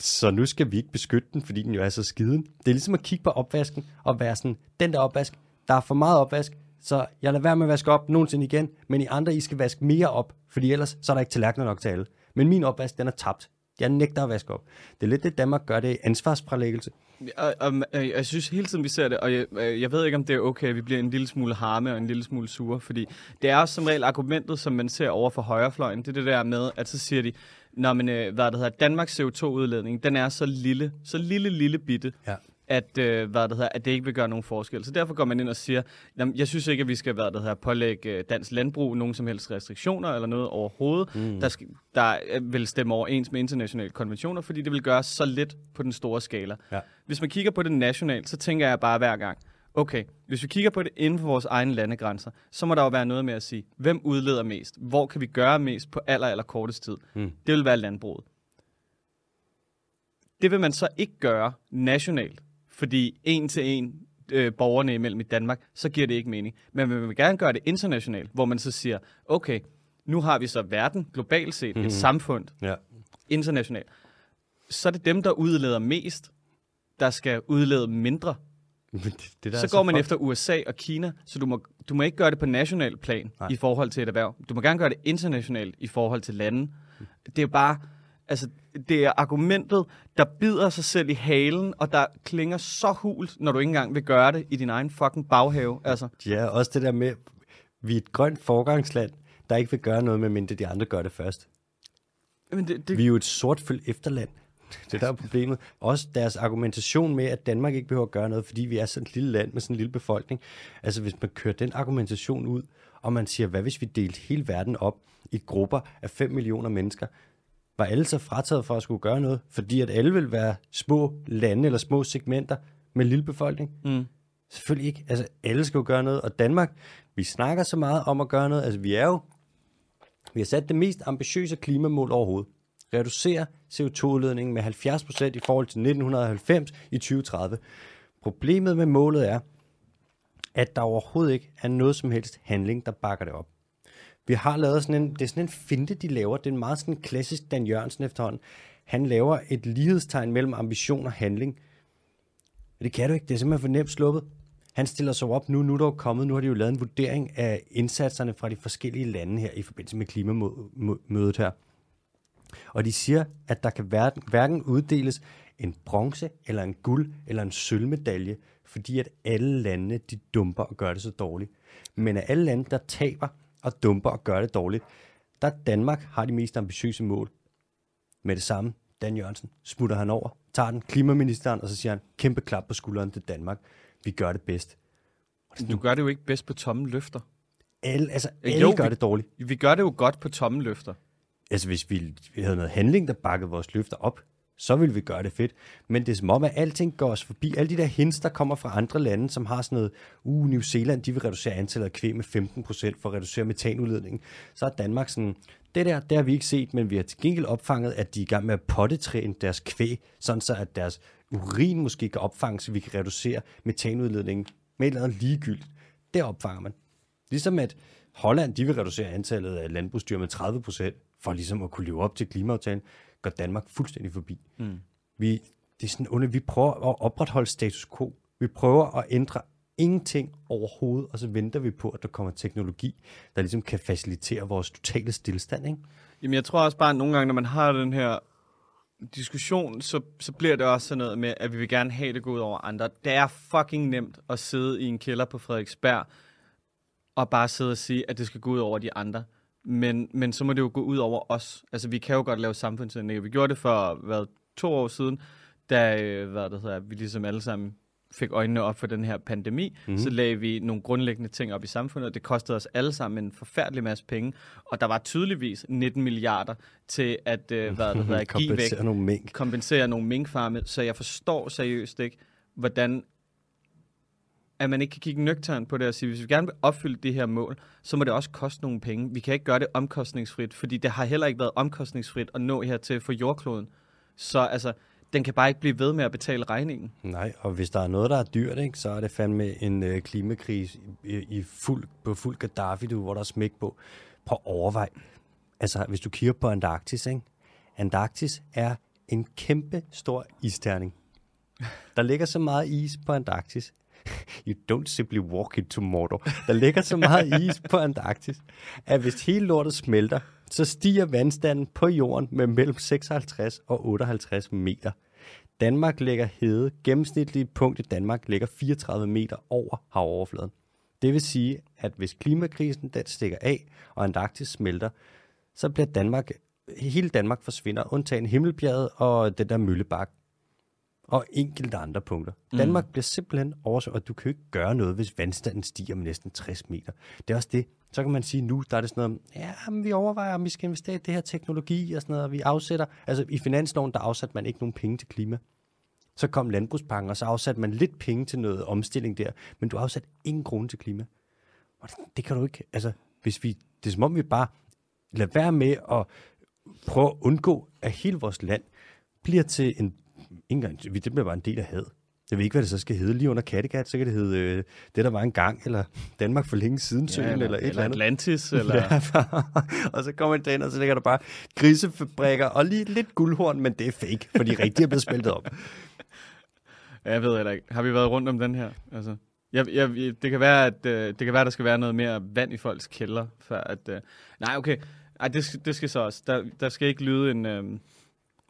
S1: Så nu skal vi ikke beskytte den, fordi den jo er så skiden. Det er ligesom at kigge på opvasken og være sådan, den der opvask, der er for meget opvask, så jeg lader være med at vaske op nogensinde igen, men I andre, I skal vaske mere op, fordi ellers så er der ikke tallerkener nok til alle. Men min opvask, den er tabt. Jeg nægter at vaske op. Det er lidt det, Danmark gør, det ansvarsfralæggelse.
S2: Og, og, og, jeg synes hele tiden, vi ser det, og jeg, øh, jeg ved ikke, om det er okay, at vi bliver en lille smule harme og en lille smule sure, fordi det er også som regel argumentet, som man ser over for højrefløjen. Det er det der med, at så siger de, Nå, men, øh, hvad det hedder, Danmarks CO2-udledning, den er så lille, så lille, lille bitte,
S1: Ja.
S2: At, øh, hvad det hedder, at det ikke vil gøre nogen forskel. Så derfor går man ind og siger, jamen, jeg synes ikke, at vi skal hvad det hedder, pålægge øh, dansk landbrug nogen som helst restriktioner eller noget overhovedet, mm. der, skal, der øh, vil stemme overens med internationale konventioner, fordi det vil gøre så lidt på den store skala.
S1: Ja.
S2: Hvis man kigger på det nationalt, så tænker jeg bare hver gang, okay, hvis vi kigger på det inden for vores egne landegrænser, så må der jo være noget med at sige, hvem udleder mest? Hvor kan vi gøre mest på aller, aller kortest tid?
S1: Mm.
S2: Det vil være landbruget. Det vil man så ikke gøre nationalt, fordi en til en øh, borgerne imellem i Danmark, så giver det ikke mening. Men man vil gerne gøre det internationalt, hvor man så siger, okay, nu har vi så verden globalt set, mm-hmm. et samfund
S1: Ja.
S2: internationalt. Så er det dem, der udleder mest, der skal udlede mindre.
S1: Men det, det der
S2: Så går man
S1: fuck-
S2: efter USA og Kina, så du må, du må ikke gøre det på national plan
S1: Nej.
S2: i forhold til et erhverv. Du må gerne gøre det internationalt i forhold til lande. Det er bare, altså, det er argumentet, der bider sig selv i halen, og der klinger så hult, når du ikke engang vil gøre det i din egen fucking baghave. Altså,
S1: Ja, også det der med, vi er et grønt forgangsland, der ikke vil gøre noget, medmindre de andre gør det først.
S2: men det, det,
S1: Vi er jo et sortføl efterland. Det der er problemet. Også deres argumentation med, at Danmark ikke behøver at gøre noget, fordi vi er sådan et lille land med sådan en lille befolkning. Altså hvis man kører den argumentation ud, og man siger, hvad hvis vi delte hele verden op i grupper af 5 millioner mennesker, var alle så frataget for at skulle gøre noget? Fordi at alle vil være små lande eller små segmenter med lille befolkning?
S2: mm.
S1: Selvfølgelig ikke. Altså, alle skal jo gøre noget. Og Danmark, vi snakker så meget om at gøre noget. Altså, vi er jo... Vi har sat det mest ambitiøse klimamål overhovedet. Reducere CO2-udledningen med 70% i forhold til 1990 i 2030. Problemet med målet er, at der overhovedet ikke er noget som helst handling, der bakker det op. Vi har lavet sådan en, det er sådan en finte, de laver. Det er en meget sådan klassisk Dan Jørgensen efterhånden. Han laver et lighedstegn mellem ambition og handling. Men det kan du ikke. Det er simpelthen for nemt sluppet. Han stiller sig op nu. Nu er der jo kommet. Nu har de jo lavet en vurdering af indsatserne fra de forskellige lande her i forbindelse med klimamødet her. Og de siger, at der kan hverken, uddeles en bronze, eller en guld, eller en sølvmedalje, fordi at alle landene, de dumper og gør det så dårligt. Men af alle lande, der taber og dumper og gør det dårligt, der er Danmark har de mest ambitiøse mål. Med det samme, Dan Jørgensen, smutter han over, tager den klimaministeren, og så siger han, kæmpe klap på skulderen til Danmark. Vi gør det bedst.
S2: Du gør det jo ikke bedst på tomme løfter.
S1: Alle, altså, alle
S2: jo,
S1: gør
S2: vi-
S1: det dårligt.
S2: Vi gør det jo godt på tomme løfter.
S1: Altså, hvis vi, vi havde noget handling, der bakkede vores løfter op, så vil vi gøre det fedt. Men det er som om, at alting går os forbi. Alle de der hints, der kommer fra andre lande, som har sådan noget, uh, New Zealand, de vil reducere antallet af kvæg med 15% for at reducere metanudledningen. Så er Danmark sådan, det der, det har vi ikke set, men vi har til gengæld opfanget, at de er i gang med at pottetræne deres kvæg, sådan så at deres urin måske kan opfange, så vi kan reducere metanudledningen med et eller andet ligegyldigt. Det opfanger man. Ligesom at Holland, de vil reducere antallet af landbrugsdyr med 30 procent, for ligesom at kunne leve op til klimaaftalen, går Danmark fuldstændig forbi. Mm. Vi, det er sådan under, vi prøver at opretholde status quo. Vi prøver at ændre ingenting overhovedet, og så venter vi på, at der kommer teknologi, der ligesom kan facilitere vores totale stillstand. Ikke?
S2: Jamen, jeg tror også bare, at nogle gange, når man har den her diskussion, så, så bliver det også sådan noget med, at vi vil gerne have det gå ud over andre. Det er fucking nemt at sidde i en kælder på Frederiksberg, og bare sidde og sige, at det skal gå ud over de andre. Men, men så må det jo gå ud over os. Altså, vi kan jo godt lave samfundsændringer. Vi gjorde det for, hvad, to år siden, da øh, hvad det hedder, vi ligesom alle sammen fik øjnene op for den her pandemi, mm-hmm. så lagde vi nogle grundlæggende ting op i samfundet, det kostede os alle sammen en forfærdelig masse penge, og der var tydeligvis 19 milliarder til at øh, hvad det hedder, give væk,
S1: Kompensere nogle mink.
S2: kompensere nogle minkfarme, så jeg forstår seriøst ikke, hvordan at man ikke kan kigge nøgternt på det og sige, hvis vi gerne vil opfylde det her mål, så må det også koste nogle penge. Vi kan ikke gøre det omkostningsfrit, fordi det har heller ikke været omkostningsfrit at nå hertil for jordkloden. Så altså, den kan bare ikke blive ved med at betale regningen.
S1: Nej, og hvis der er noget, der er dyrt, ikke, så er det fandme en øh, klimakrise i, i fuld, på fuld Gaddafi, du, hvor der er smæk på. På overvej. Altså, hvis du kigger på Antarktis, ikke? Antarktis er en kæmpe stor isterning. Der ligger så meget is på Antarktis. You don't simply walk into Mordor. Der ligger så meget is på Antarktis, at hvis hele lortet smelter, så stiger vandstanden på jorden med mellem 56 og 58 meter. Danmark ligger hede. Gennemsnitligt punkt i Danmark ligger 34 meter over havoverfladen. Det vil sige, at hvis klimakrisen den stikker af, og Antarktis smelter, så bliver Danmark, hele Danmark forsvinder, undtagen Himmelbjerget og den der Møllebak. Og enkelte andre punkter. Mm. Danmark bliver simpelthen oversvømmet, og du kan jo ikke gøre noget, hvis vandstanden stiger med næsten 60 meter. Det er også det. Så kan man sige, nu der er det sådan noget, ja, men vi overvejer, om vi skal investere i det her teknologi og sådan noget, og vi afsætter, altså i finansloven, der afsatte man ikke nogen penge til klima. Så kom landbrugspakken, og så afsatte man lidt penge til noget omstilling der, men du afsatte ingen krone til klima. Og det- kan du ikke, altså, hvis vi, det er som om vi bare lader være med at prøve at undgå, at hele vores land bliver til en, engang, det bliver bare en del af had. Jeg ved ikke, hvad det så skal hedde. Lige under Kattegat, så kan det hedde øh, det, der var en gang, eller Danmark for længe siden søen, eller, eller et eller andet.
S2: Atlantis, eller...
S1: Ja, og så kommer man derind, og så ligger der bare grisefabrikker og lige lidt guldhorn, men det er fake, for de rigtige er blevet smeltet op.
S2: Ja, Jeg ved heller ikke. Har vi været rundt om den her? Altså, jeg, jeg, det, kan være, at øh, det kan være, at der skal være noget mere vand i folks kælder, før at... Øh, nej, okay. Ej, det, det skal så også. Der, der skal ikke lyde en, øh,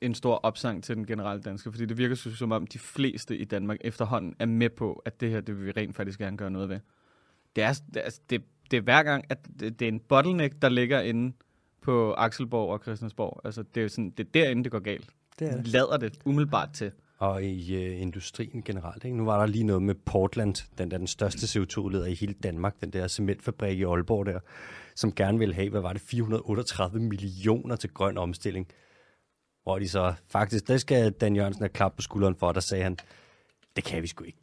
S2: en stor opsang til den generelle dansker, fordi det virker som om de fleste i Danmark efterhånden er med på, at det her, det vil vi rent faktisk gerne gøre noget ved. Det er, det det, det er hver gang, at det, det er en bottleneck, der ligger inde på Akselborg og Christiansborg. Altså, det er, sådan, det er derinde, det går galt.
S1: Det er det.
S2: Lader det umiddelbart til.
S1: Og i øh, industrien generelt. Ikke? Nu var der lige noget med Portland, den der den største CO2-leder i hele Danmark, den der cementfabrik i Aalborg der, som gerne ville have, hvad var det, 438 millioner til grøn omstilling. Hvor de så faktisk, det skal Dan Jørgensen have klap på skulderen for, der sagde han, det kan vi sgu ikke.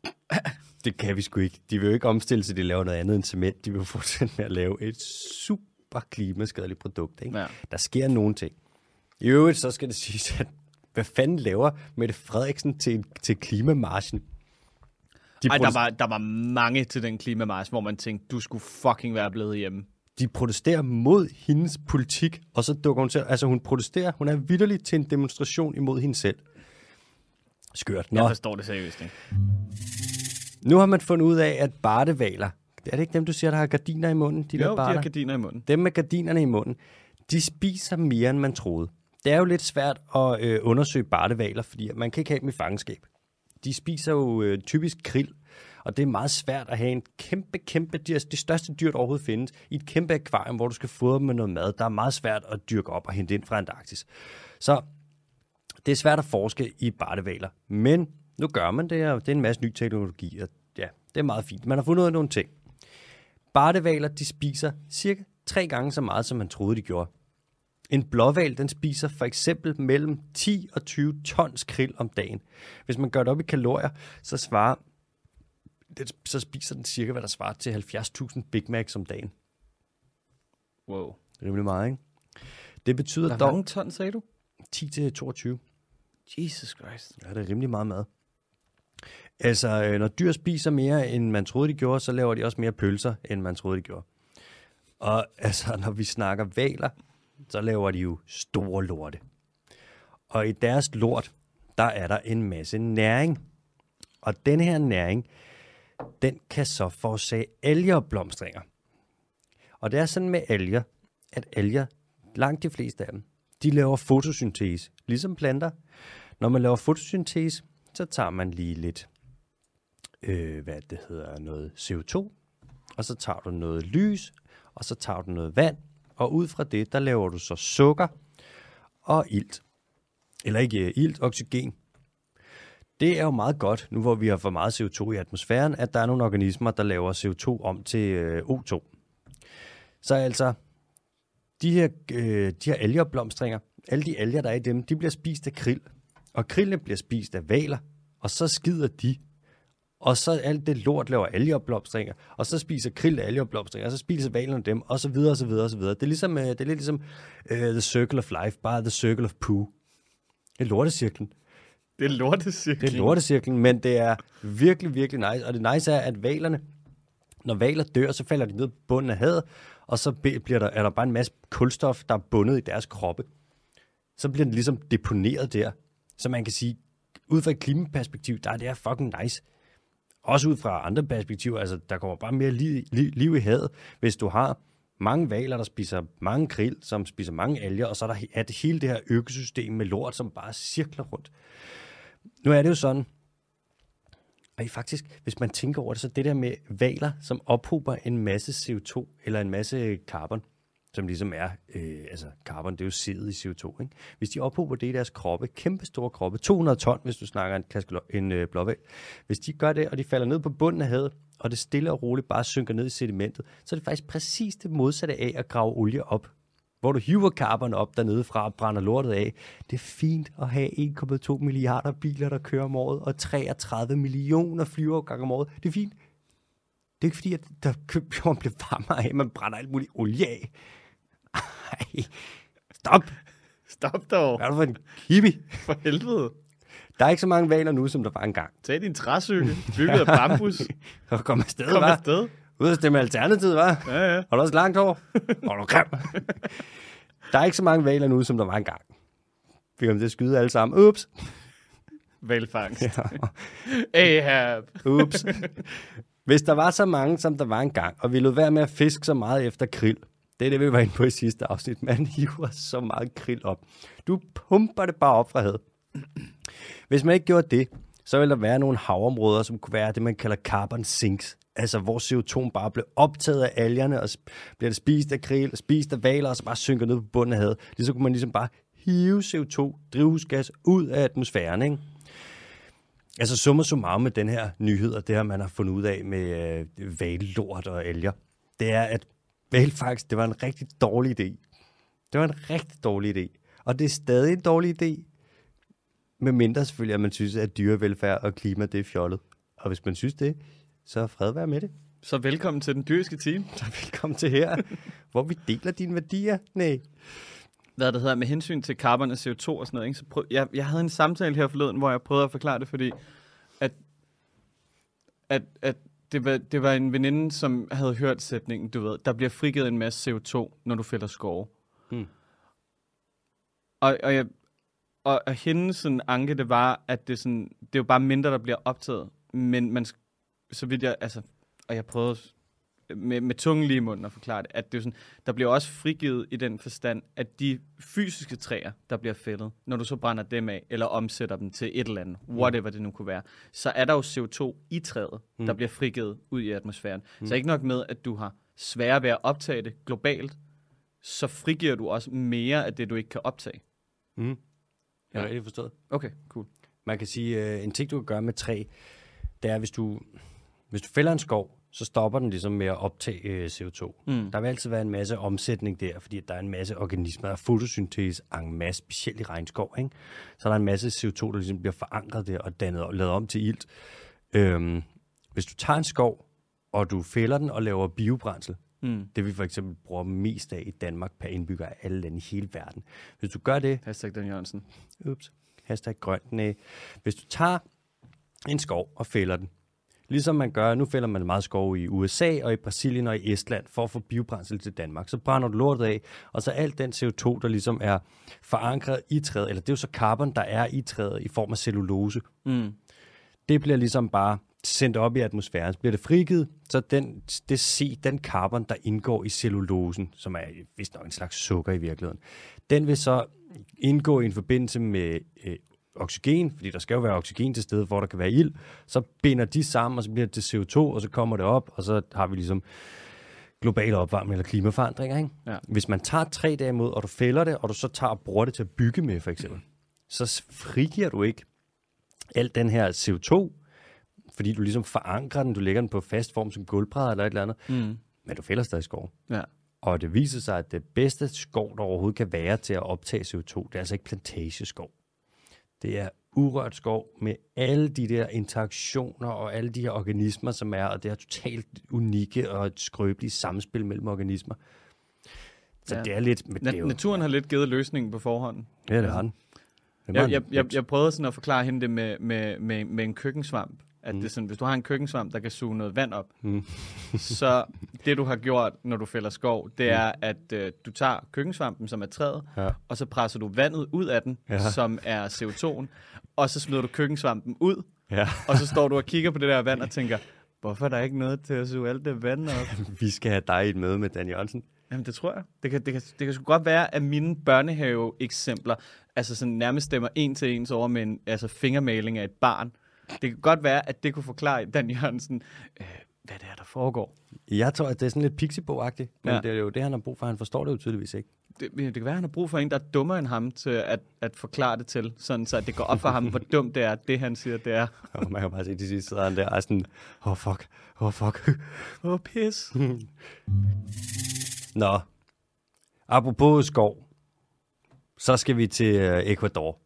S1: Det kan vi sgu ikke. De vil jo ikke omstille sig, de laver noget andet end cement. De vil fortsætte med at lave et super klimaskadeligt produkt. Ikke?
S2: Ja.
S1: Der sker nogle ting. I øvrigt, så skal det siges, at hvad fanden laver Mette Frederiksen til, til klimamarchen? De,
S2: Ej, der var, der var mange til den klimamarsch, hvor man tænkte, du skulle fucking være blevet hjemme.
S1: De protesterer mod hendes politik, og så dukker hun til, altså hun protesterer, hun er vidderligt til en demonstration imod hende selv. Skørt. Nå,
S2: Jeg forstår det seriøst, ikke?
S1: nu har man fundet ud af, at bartevaler, er det ikke dem, du siger, der har gardiner i munden? De der
S2: Jo, de
S1: barter?
S2: har gardiner i munden.
S1: Dem med gardinerne i munden, de spiser mere, end man troede. Det er jo lidt svært at øh, undersøge bartevaler, fordi man kan ikke have dem i fangenskab. De spiser jo øh, typisk krill, og det er meget svært at have en kæmpe, kæmpe, det, altså det største dyr, der overhovedet findes, i et kæmpe akvarium, hvor du skal fodre dem med noget mad. Der er meget svært at dyrke op og hente ind fra Antarktis. Så det er svært at forske i bartevaler. Men nu gør man det, og det er en masse ny teknologi, og ja, det er meget fint. Man har fundet ud af nogle ting. Bartevaler, de spiser cirka tre gange så meget, som man troede, de gjorde. En blåval, den spiser for eksempel mellem 10 og 20 tons krill om dagen. Hvis man gør det op i kalorier, så svarer det, så spiser den cirka, hvad der svarer til 70.000 Big Macs om dagen.
S2: Wow.
S1: Rimelig meget, ikke? Det betyder
S2: Hvor
S1: dog
S2: mange ton, sagde du?
S1: 10 til 22.
S2: Jesus Christ.
S1: Ja, det er rimelig meget mad. Altså, øh, når dyr spiser mere, end man troede, de gjorde, så laver de også mere pølser, end man troede, de gjorde. Og altså, når vi snakker valer, så laver de jo store lorte. Og i deres lort, der er der en masse næring. Og den her næring, den kan så forårsage algeopblomstringer. Og det er sådan med alger, at alger, langt de fleste af dem, de laver fotosyntese, ligesom planter. Når man laver fotosyntese, så tager man lige lidt, øh, hvad det hedder, noget CO2, og så tager du noget lys, og så tager du noget vand, og ud fra det, der laver du så sukker og ilt. Eller ikke øh, ilt, oxygen. Det er jo meget godt, nu hvor vi har for meget CO2 i atmosfæren, at der er nogle organismer, der laver CO2 om til øh, O2. Så altså, de her, øh, de her algeopblomstringer, alle de alger, der er i dem, de bliver spist af krill. Og krillene bliver spist af valer, og så skider de. Og så alt det lort laver algeopblomstringer, og så spiser krill algeopblomstringer, og så spiser valerne dem, og så videre, og så videre, og så videre. Det er, ligesom, øh, det er lidt ligesom uh, The Circle of Life, bare The Circle of Poo. Det er lortecirklen.
S2: Det er lortecirklen.
S1: Det er lortecirklen, men det er virkelig, virkelig nice. Og det nice er, at valerne, når valer dør, så falder de ned på bunden af havet, og så bliver der, er der bare en masse kulstof, der er bundet i deres kroppe. Så bliver den ligesom deponeret der. Så man kan sige, ud fra et klimaperspektiv, der er det her fucking nice. Også ud fra andre perspektiver, altså der kommer bare mere liv, liv, liv i havet, hvis du har mange valer, der spiser mange krill, som spiser mange alger, og så er der er det hele det her økosystem med lort, som bare cirkler rundt. Nu er det jo sådan, og i faktisk, hvis man tænker over det, så det der med valer, som ophober en masse CO2 eller en masse carbon, som ligesom er, øh, altså carbon, det er jo siddet i CO2, ikke? Hvis de ophober det i deres kroppe, kæmpe store kroppe, 200 ton, hvis du snakker en, en øh, blåval, hvis de gør det, og de falder ned på bunden af havet, og det stille og roligt bare synker ned i sedimentet, så er det faktisk præcis det modsatte af at grave olie op. Hvor du hiver carbon op dernede fra og brænder lortet af. Det er fint at have 1,2 milliarder biler, der kører om året, og 33 millioner flyvergange om året. Det er fint. Det er ikke fordi, at der jorden bliver varmere af, man brænder alt muligt olie af. Ej, stop.
S2: Stop dog.
S1: Hvad er du for en hippie?
S2: For helvede.
S1: Der er ikke så mange valer nu, som der var engang.
S2: Tag din træcykel, bygget af bambus.
S1: Og kom afsted,
S2: Kom afsted.
S1: Ud at stemme alternativet, var.
S2: Ja, ja.
S1: Har du også langt hår? Og du grim. Der er ikke så mange valer nu, som der var engang. Vi kommer til at skyde alle sammen. Ups.
S2: Valfangst. Ahab.
S1: Ups. Hvis der var så mange, som der var engang, og vi lod være med at fiske så meget efter krill, det er det, vi var inde på i sidste afsnit. Man hiver så meget krill op. Du pumper det bare op fra havet. Hvis man ikke gjorde det, så ville der være nogle havområder, som kunne være det, man kalder carbon sinks. Altså, hvor CO2 bare blev optaget af algerne, og bliver det spist af krill, spist af valer, og så bare synker ned på bunden af havet. Det så kunne man ligesom bare hive CO2, drivhusgas, ud af atmosfæren, ikke? Altså summa summarum med den her nyhed, og det her, man har fundet ud af med øh, valelort og alger, det er, at valfangst, det var en rigtig dårlig idé. Det var en rigtig dårlig idé. Og det er stadig en dårlig idé, med mindre selvfølgelig, at man synes, at dyrevelfærd og klima, det er fjollet. Og hvis man synes det, så fred være med det.
S2: Så velkommen til den dyriske team.
S1: Så velkommen til her, hvor vi deler dine værdier. Nej.
S2: Hvad det hedder, med hensyn til carbon og CO2 og sådan noget. Ikke? Så prøv, jeg, jeg havde en samtale her forleden, hvor jeg prøvede at forklare det, fordi at, at, at det, var, det var en veninde, som havde hørt sætningen, du ved, der bliver frigivet en masse CO2, når du fælder skove.
S1: Hmm.
S2: Og, og, jeg, og, og hendes sådan, anke, det var, at det, sådan, det er jo bare mindre, der bliver optaget. Men man, så vidt jeg, altså, og jeg prøvede med, med tungen lige i munden og forklare det, at det er sådan, der bliver også frigivet i den forstand, at de fysiske træer, der bliver fældet, når du så brænder dem af, eller omsætter dem til et eller andet, whatever det nu kunne være, så er der jo CO2 i træet, mm. der bliver frigivet ud i atmosfæren. Mm. Så ikke nok med, at du har sværere ved at optage det globalt, så frigiver du også mere af det, du ikke kan optage.
S1: Mm. Jeg har
S2: Ja.
S1: rigtig forstået.
S2: Okay, cool.
S1: Man kan sige, øh, en ting, du kan gøre med træ, det er, hvis du, hvis du fælder en skov, så stopper den ligesom med at optage øh, CO2.
S2: Mm.
S1: Der vil altid være en masse omsætning der, fordi der er en masse organismer, der er fotosyntese en masse, specielt i regnskov. Ikke? Så er der en masse CO2, der ligesom bliver forankret der og dannet og lavet om til ilt. Øhm, hvis du tager en skov, og du fælder den og laver biobrændsel,
S2: Mm.
S1: det vi for eksempel bruger mest af i Danmark per indbygger af alle lande i hele verden. Hvis du gør det,
S2: Hashtag Dan Jørgensen.
S1: ups, hashtag grønt, nej. Hvis du tager en skov og fælder den, ligesom man gør, nu fælder man meget skov i USA og i Brasilien og i Estland for at få biobrændsel til Danmark, så brænder du lortet af, og så alt den CO2, der ligesom er forankret i træet, eller det er jo så carbon, der er i træet i form af cellulose,
S2: Mm.
S1: det bliver ligesom bare sendt op i atmosfæren. Så bliver det frigivet, så den, det C, den carbon, der indgår i cellulosen, som er vist nok en slags sukker i virkeligheden, den vil så indgå i en forbindelse med øh, oxygen, fordi der skal jo være oxygen til stede, hvor der kan være ild, så binder de sammen, og så bliver det til CO2, og så kommer det op, og så har vi ligesom global opvarmning eller klimaforandringer. Ikke?
S2: Ja.
S1: Hvis man tager tre dage imod, og du fælder det, og du så tager og bruger det til at bygge med, for eksempel, så frigiver du ikke al den her CO2, fordi du ligesom forankrer den, du lægger den på fast form som gulvbrædder eller et eller andet,
S2: Mm.
S1: men du fælder stadig skov.
S2: Ja.
S1: Og det viser sig, at det bedste skov, der overhovedet kan være til at optage CO2, det er altså ikke plantageskov. Det er urørt skov med alle de der interaktioner og alle de her organismer, som er, og det er totalt unikke og et skrøbeligt samspil mellem organismer. Så
S2: Ja.
S1: det er lidt... Men det
S2: Na-
S1: jo,
S2: naturen har lidt givet løsningen på forhånd.
S1: ja, det har den. Det
S2: Jeg, jeg, jeg, jeg prøvede sådan at forklare hende det med, med, med, med en køkkensvamp. At mm. det er sådan, hvis du har en køkkensvamp, der kan suge noget vand op,
S1: Mm.
S2: så det du har gjort, når du fælder skov, det er, at øh, du tager køkkensvampen, som er træet,
S1: Ja.
S2: og så presser du vandet ud af den,
S1: ja.
S2: som er CO2'en, og så smider du køkkensvampen ud,
S1: Ja,
S2: og så står du og kigger på det der vand og tænker, hvorfor er der ikke noget til at suge alt det vand op?
S1: vi skal have dig i et møde med Dan Jørgensen.
S2: Jamen, det tror jeg. Det kan, det kan, det kan sgu godt være, at mine børnehave-eksempler altså sådan nærmest stemmer en til ens over med en altså fingermaling af et barn. Det kan godt være, at det kunne forklare Dan Jørgensen, øh, hvad det er, der foregår.
S1: Jeg tror, at det er sådan lidt pixibog-agtigt, men
S2: Ja.
S1: det er jo det, han har brug for. Han forstår det jo tydeligvis ikke.
S2: Det, det kan være, at han har brug for en, der er dummere end ham til at, at forklare det til, sådan så det går op for ham, hvor dumt det er, det han siger, det er.
S1: Og man kan bare se, at de sidste sidder han der og er sådan, åh oh, fuck, åh oh, fuck.
S2: Åh, oh, pis.
S1: Nå, apropos skov, så skal vi til øh, Ecuador.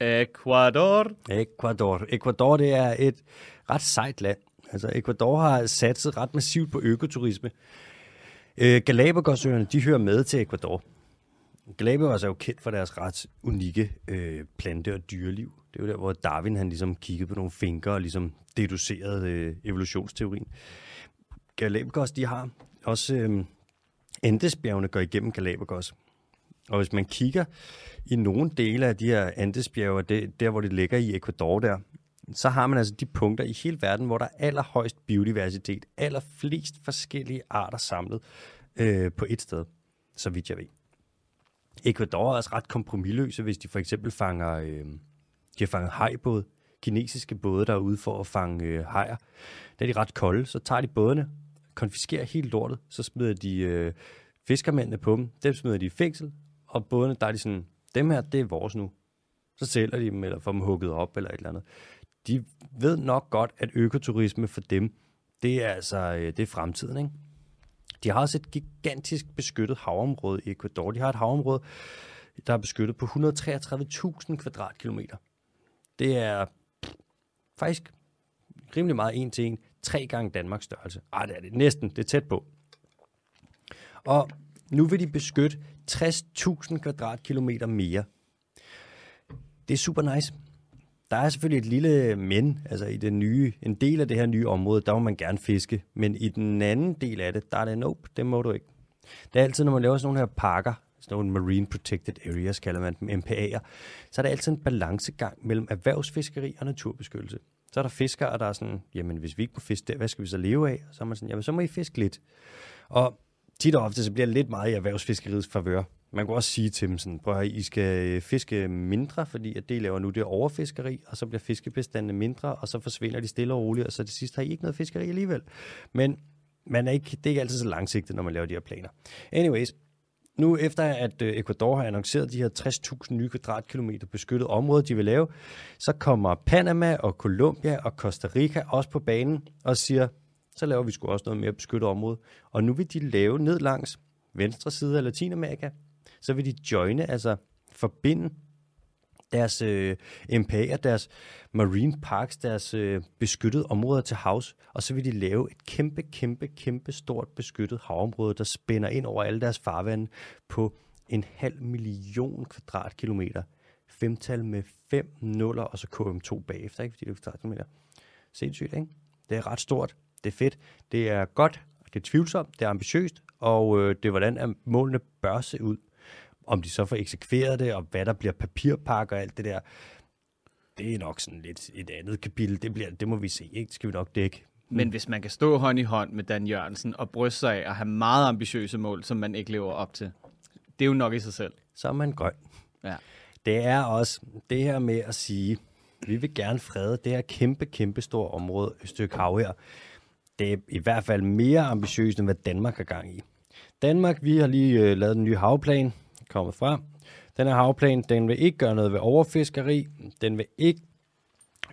S2: Ecuador.
S1: Ecuador. Ecuador, det er et ret sejt land. Altså, Ecuador har satset ret massivt på økoturisme. Øh, Galapagosøerne, de hører med til Ecuador. Galapagos er jo kendt for deres ret unikke øh, plante- og dyreliv. Det er jo der, hvor Darwin han ligesom kiggede på nogle fingre og ligesom deducerede øh, evolutionsteorien. Galapagos, de har også øh, Andesbjergene går igennem Galapagos. Og hvis man kigger i nogle dele af de her Andesbjerge, det, der hvor det ligger i Ecuador der, så har man altså de punkter i hele verden, hvor der er allerhøjst biodiversitet, allerflest forskellige arter samlet øh, på et sted, så vidt jeg ved. Ecuador er også ret kompromilløse, hvis de for eksempel fanger, øh, de har fanget hajbåde, kinesiske både, der er ude for at fange øh, hajer. de er ret kolde, så tager de bådene, konfiskerer helt lortet, så smider de øh, fiskermændene på dem, dem smider de i fængsel, og bådene, der er de sådan, dem her, det er vores nu. Så sælger de dem, eller får dem hugget op, eller et eller andet. De ved nok godt, at økoturisme for dem, det er altså øh, det er fremtiden, ikke? De har også et gigantisk beskyttet havområde i Ecuador. De har et havområde, der er beskyttet på 133.000 kvadratkilometer. Det er faktisk rimelig meget en til en. Tre gange Danmarks størrelse. Ej, det er det næsten. Det er tæt på. Og nu vil de beskytte 60.000 kvadratkilometer mere. Det er super nice. Der er selvfølgelig et lille men, altså i den nye, en del af det her nye område, der må man gerne fiske, men i den anden del af det, der er det nope, det må du ikke. Det er altid, når man laver sådan nogle her parker, sådan nogle Marine Protected Areas, kalder man dem, MPA'er, så er der altid en balancegang mellem erhvervsfiskeri og naturbeskyttelse. Så er der fiskere, der er sådan, jamen hvis vi ikke må fiske der, hvad skal vi så leve af? Så er man sådan, jamen så må I fiske lidt. Og tit og ofte, så bliver det lidt meget i erhvervsfiskeriets favør. Man kunne også sige til dem sådan, prøv at I skal øh, fiske mindre, fordi at det I laver nu, det er overfiskeri, og så bliver fiskebestandene mindre, og så forsvinder de stille og roligt, og så til sidst har I ikke noget fiskeri alligevel. Men man er ikke, det er ikke altid så langsigtet, når man laver de her planer. Anyways, nu efter at øh, Ecuador har annonceret de her 60.000 nye kvadratkilometer beskyttet område, de vil lave, så kommer Panama og Colombia og Costa Rica også på banen og siger, så laver vi sgu også noget mere beskyttet område. Og nu vil de lave ned langs venstre side af Latinamerika, så vil de joine, altså forbinde deres øh, MPA'er, deres marine parks, deres øh, beskyttede områder til havs, og så vil de lave et kæmpe, kæmpe, kæmpe stort beskyttet havområde, der spænder ind over alle deres farvande på en halv million kvadratkilometer. Femtal med fem nuller, og så KM2 bagefter, ikke? fordi det er kvadratkilometer. Sindssygt, ikke? Det er ret stort. Det er fedt. Det er godt. Det er tvivlsomt. Det er ambitiøst. Og øh, det er, hvordan målene bør se ud. Om de så får eksekveret det, og hvad der bliver papirpakker og alt det der, det er nok sådan lidt et andet kapitel. Det, bliver, det må vi se, ikke? Det skal vi nok dække.
S2: Men hvis man kan stå hånd i hånd med Dan Jørgensen og bryste sig af at have meget ambitiøse mål, som man ikke lever op til, det er jo nok i sig selv.
S1: Så er man grøn.
S2: Ja.
S1: Det er også det her med at sige, vi vil gerne frede det her kæmpe, kæmpe store område, stykke hav her. Det er i hvert fald mere ambitiøst, end hvad Danmark har gang i. Danmark, vi har lige øh, lavet en ny havplan, kommet frem. Den her havplan, den vil ikke gøre noget ved overfiskeri. Den vil ikke,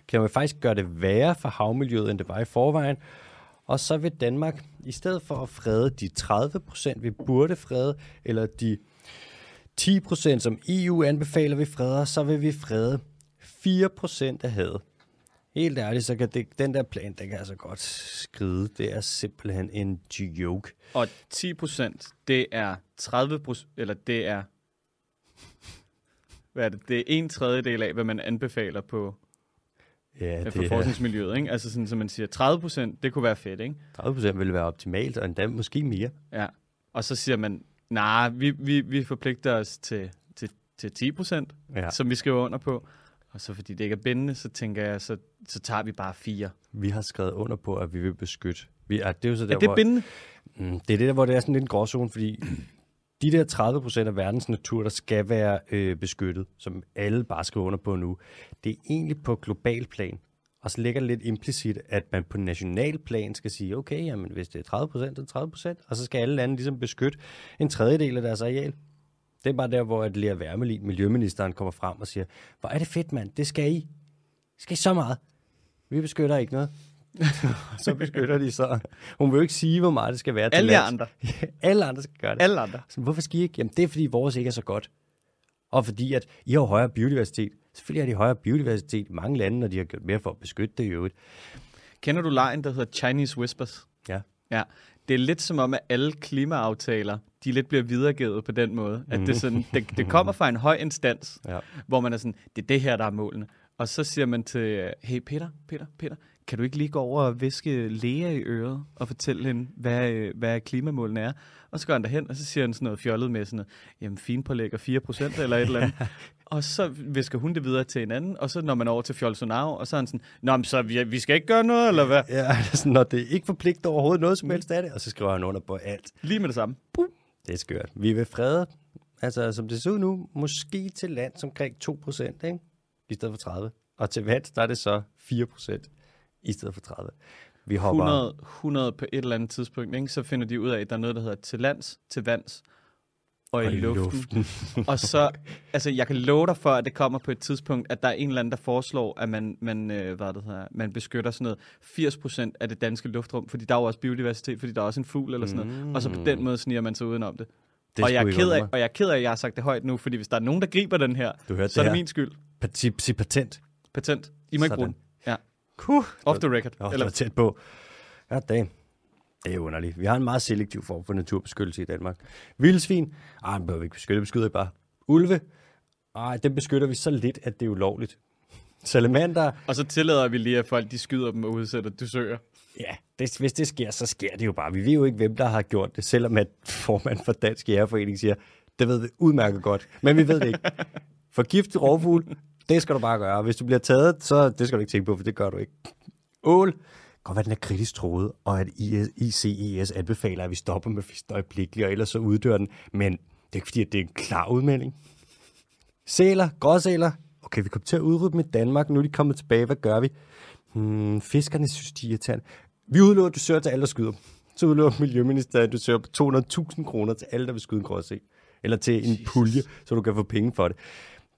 S1: kan man faktisk gøre det værre for havmiljøet, end det var i forvejen. Og så vil Danmark, i stedet for at frede de 30 procent, vi burde frede, eller de 10 procent, som EU anbefaler, vi freder, så vil vi frede 4 procent af havet. Helt ærligt, så kan det, den der plan, den kan altså godt skride. Det er simpelthen en joke.
S2: Og 10 procent, det er 30 procent, eller det er, hvad er det, det er en tredjedel af, hvad man anbefaler på
S1: Ja,
S2: for
S1: det er,
S2: forskningsmiljøet, ikke? Altså sådan, som man siger, 30 procent, det kunne være fedt, ikke?
S1: 30 procent vil være optimalt, og endda måske mere.
S2: Ja. Og så siger man, nej, vi, vi, vi forpligter os til, til, til 10 procent,
S1: Ja.
S2: som vi skriver under på. Og så fordi det ikke er bindende, så tænker jeg, så, så tager vi bare fire.
S1: Vi har skrevet under på, at vi vil beskytte. Vi er, det er jo så der,
S2: Er det
S1: hvor,
S2: bindende?
S1: Mm, det er det der, hvor det er sådan lidt en gråzone, fordi de der 30 procent af verdens natur, der skal være øh, beskyttet, som alle bare skriver under på nu, det er egentlig på global plan. Og så ligger det lidt implicit, at man på national plan skal sige, okay, jamen hvis det er 30 procent, så er det 30 procent, og så skal alle lande ligesom beskytte en tredjedel af deres areal. Det er bare der, hvor at Lea Wermelin, miljøministeren, kommer frem og siger, hvor er det fedt, mand, det skal I. Skal I så meget. Vi beskytter ikke noget. så beskytter de så. Hun vil jo ikke sige, hvor meget det skal være til
S2: Alle
S1: lands.
S2: andre.
S1: Alle andre skal gøre det.
S2: Alle andre.
S1: Så hvorfor skal I ikke? Jamen, det er, fordi vores ikke er så godt. Og fordi, at I har højere biodiversitet. Selvfølgelig har de højere biodiversitet i mange lande, når de har gjort mere for at beskytte det i øvrigt.
S2: Kender du lejen, der hedder Chinese Whispers?
S1: Ja.
S2: Ja. Det er lidt som om, at alle klimaaftaler, de lidt bliver videregivet på den måde. At det, er sådan, det, det kommer fra en høj instans,
S1: Ja.
S2: hvor man er sådan, det er det her, der er målene. Og så siger man til, hey Peter, Peter, Peter, kan du ikke lige gå over og viske Lea i øret og fortælle hende, hvad, hvad klimamålene er? Og så går han derhen, og så siger han sådan noget fjollet med sådan noget, jamen finpålæg og 4% eller et eller andet. og så visker hun det videre til en anden, og så når man er over til Fjolsonau, og så er han sådan, Nå, men så vi, vi skal ikke gøre noget, eller hvad?
S1: Ja, sådan, når det ikke forpligter overhovedet noget som helst af det, og så skriver han under på alt.
S2: Lige med det samme.
S1: Det er skørt. Vi vil frede, altså som det ser ud nu, måske til land omkring 2%, ikke? I stedet for 30. Og til vands, der er det så 4% i stedet for 30. Vi hopper...
S2: 100, 100 på et eller andet tidspunkt, ikke? så finder de ud af, at der er noget, der hedder til lands, til vands og i
S1: og i
S2: luften.
S1: luften.
S2: og så, altså jeg kan love dig for, at det kommer på et tidspunkt, at der er en eller anden, der foreslår, at man, man, øh, hvad det hedder, man beskytter sådan noget 80% af det danske luftrum, fordi der er jo også biodiversitet, fordi der er også en fugl eller sådan noget. Og så på den måde sniger man sig udenom det.
S1: Det
S2: og, jeg er ked af, og jeg er ked af, at jeg har sagt det højt nu, fordi hvis der er nogen, der griber den her, så er
S1: det
S2: det
S1: her.
S2: min skyld.
S1: Sig patent.
S2: Patent. I må ikke bruge den. Ja.
S1: Kuh.
S2: Off the record.
S1: Oh,
S2: Eller,
S1: Eller tæt på. Ja, damn. Det er underligt. Vi har en meget selektiv form for naturbeskyttelse i Danmark. Vildsvin, ej, den behøver vi ikke beskytte, beskytter I bare. Ulve, ej, den beskytter vi så lidt, at det er ulovligt. Salamander,
S2: og så tillader vi lige, at folk de skyder dem og udsætter dusører.
S1: ja, det, hvis det sker, så sker det jo bare. Vi ved jo ikke, hvem der har gjort det, selvom at formand for Dansk Jægerforening siger, det ved vi udmærket godt, men vi ved det ikke. For giftig rovfugl, Det skal du bare gøre. Hvis du bliver taget, så det skal du ikke tænke på, for det gør du ikke. Ål. Godt være, den er kritisk troet, og at ICES anbefaler, at vi stopper med fisk øjeblikkeligt, og ellers så uddør den. Men det er ikke fordi, at det er en klar udmelding. Sæler, gråsæler. Okay, vi kommer til at udrydde dem i Danmark. Nu er de kommet tilbage. Hvad gør vi? Hmm, fiskerne synes, de er irriterende. Vi udlover, at du søger til alle, der skyder dem. Så udlover Miljøministeriet, at du søger på 200.000 kroner til alle, der vil skyde en gråsæl. Eller til en Jesus. pulje, så du kan få penge for det.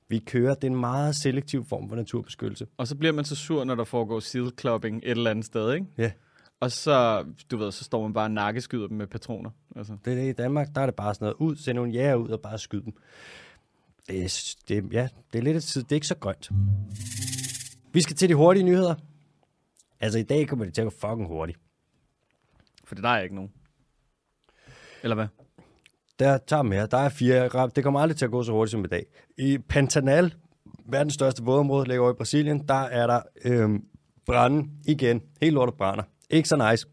S1: Vi kører, det er en meget selektiv form for naturbeskyttelse.
S2: Og så bliver man så sur, når der foregår seal clubbing et eller andet sted, ikke?
S1: Ja.
S2: Og så, du ved, så står man bare og nakkeskyder dem med patroner. Altså.
S1: Det er det i Danmark, der er det bare sådan noget ud, send nogle jæger ud og bare skyde dem. Det er, det, ja, det er lidt tid, det er ikke så grønt. Vi skal til de hurtige nyheder. Altså i dag kommer det til at gå fucking hurtigt.
S2: For der er ikke nogen. Eller hvad?
S1: Der tager mere. Der er fire. Det kommer aldrig til at gå så hurtigt som i dag. I Pantanal, verdens største vådområde, ligger over i Brasilien, der er der øhm, brænde igen. Helt lortet brænder. Ikke så nice.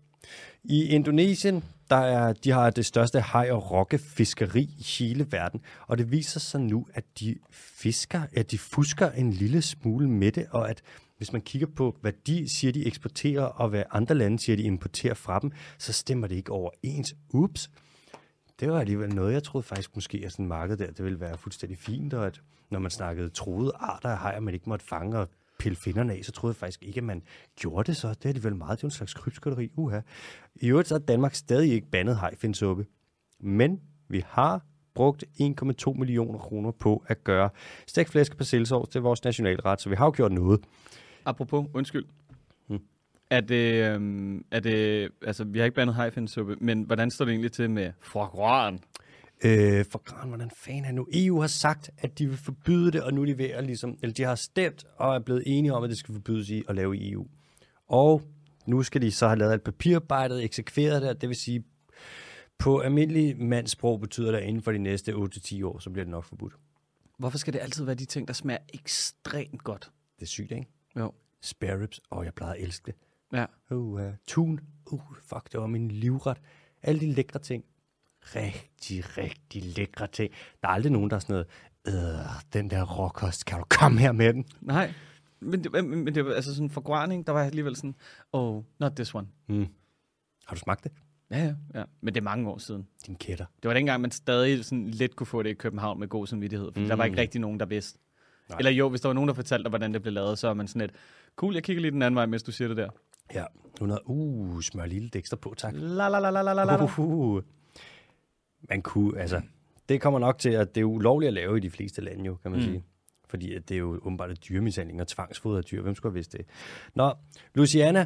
S1: I Indonesien, der er, de har det største haj- og rokkefiskeri i hele verden, og det viser sig nu, at de fisker, at de fusker en lille smule med det, og at hvis man kigger på, hvad de siger, de eksporterer, og hvad andre lande siger, de importerer fra dem, så stemmer det ikke overens. Ups. Det var alligevel noget, jeg troede faktisk måske, at sådan marked der, det ville være fuldstændig fint, og at når man snakkede troede arter af hajer, man ikke måtte fange og pille finderne af, så troede jeg faktisk ikke, at man gjorde det så. Det er det vel meget, det er en slags krybskytteri. Uha. I øvrigt så er Danmark stadig ikke bandet hajfindsuppe. Men vi har brugt 1,2 millioner kroner på at gøre stegt flæsk og til vores nationalret, så vi har jo gjort noget.
S2: Apropos, undskyld. Er det, øhm, er det, altså vi har ikke bandet hajfindsuppe, men hvordan står det egentlig til med gras?
S1: Øh, for gran, hvordan fanden er nu? EU har sagt, at de vil forbyde det, og nu er de ved at ligesom, eller de har stemt og er blevet enige om, at det skal forbydes i at lave i EU. Og nu skal de så have lavet alt papirarbejdet, eksekveret det, det vil sige, på almindelig mandssprog betyder det, at inden for de næste 8-10 år, så bliver det nok forbudt.
S2: Hvorfor skal det altid være de ting, der smager ekstremt godt?
S1: Det er sygt, ikke?
S2: Jo.
S1: Spare ribs, åh, oh, jeg plejede at elske det.
S2: Ja.
S1: Uh, uh, tun, uh, fuck, det var min livret. Alle de lækre ting rigtig, rigtig lækre ting. Der er aldrig nogen, der er sådan noget, øh, den der råkost, kan du komme her med den?
S2: Nej, men det, men det var altså sådan forgræning, der var alligevel sådan, oh, not this one.
S1: Mm. Har du smagt det?
S2: Ja, ja, ja. Men det er mange år siden.
S1: Din kætter.
S2: Det var dengang, man stadig sådan lidt kunne få det i København med god samvittighed, for mm. der var ikke rigtig nogen, der vidste. Nej. Eller jo, hvis der var nogen, der fortalte dig, hvordan det blev lavet, så er man sådan lidt, cool, jeg kigger lige den anden vej, mens du siger det der.
S1: Ja, 100, uh, smør lille ekstra på, tak.
S2: La la la la la la la.
S1: Uh, uh, uh man kunne, altså, det kommer nok til, at det er ulovligt at lave i de fleste lande jo, kan man mm. sige. Fordi at det er jo åbenbart et dyremishandling og tvangsfoder af dyr. Hvem skulle have vidst det? Nå, Louisiana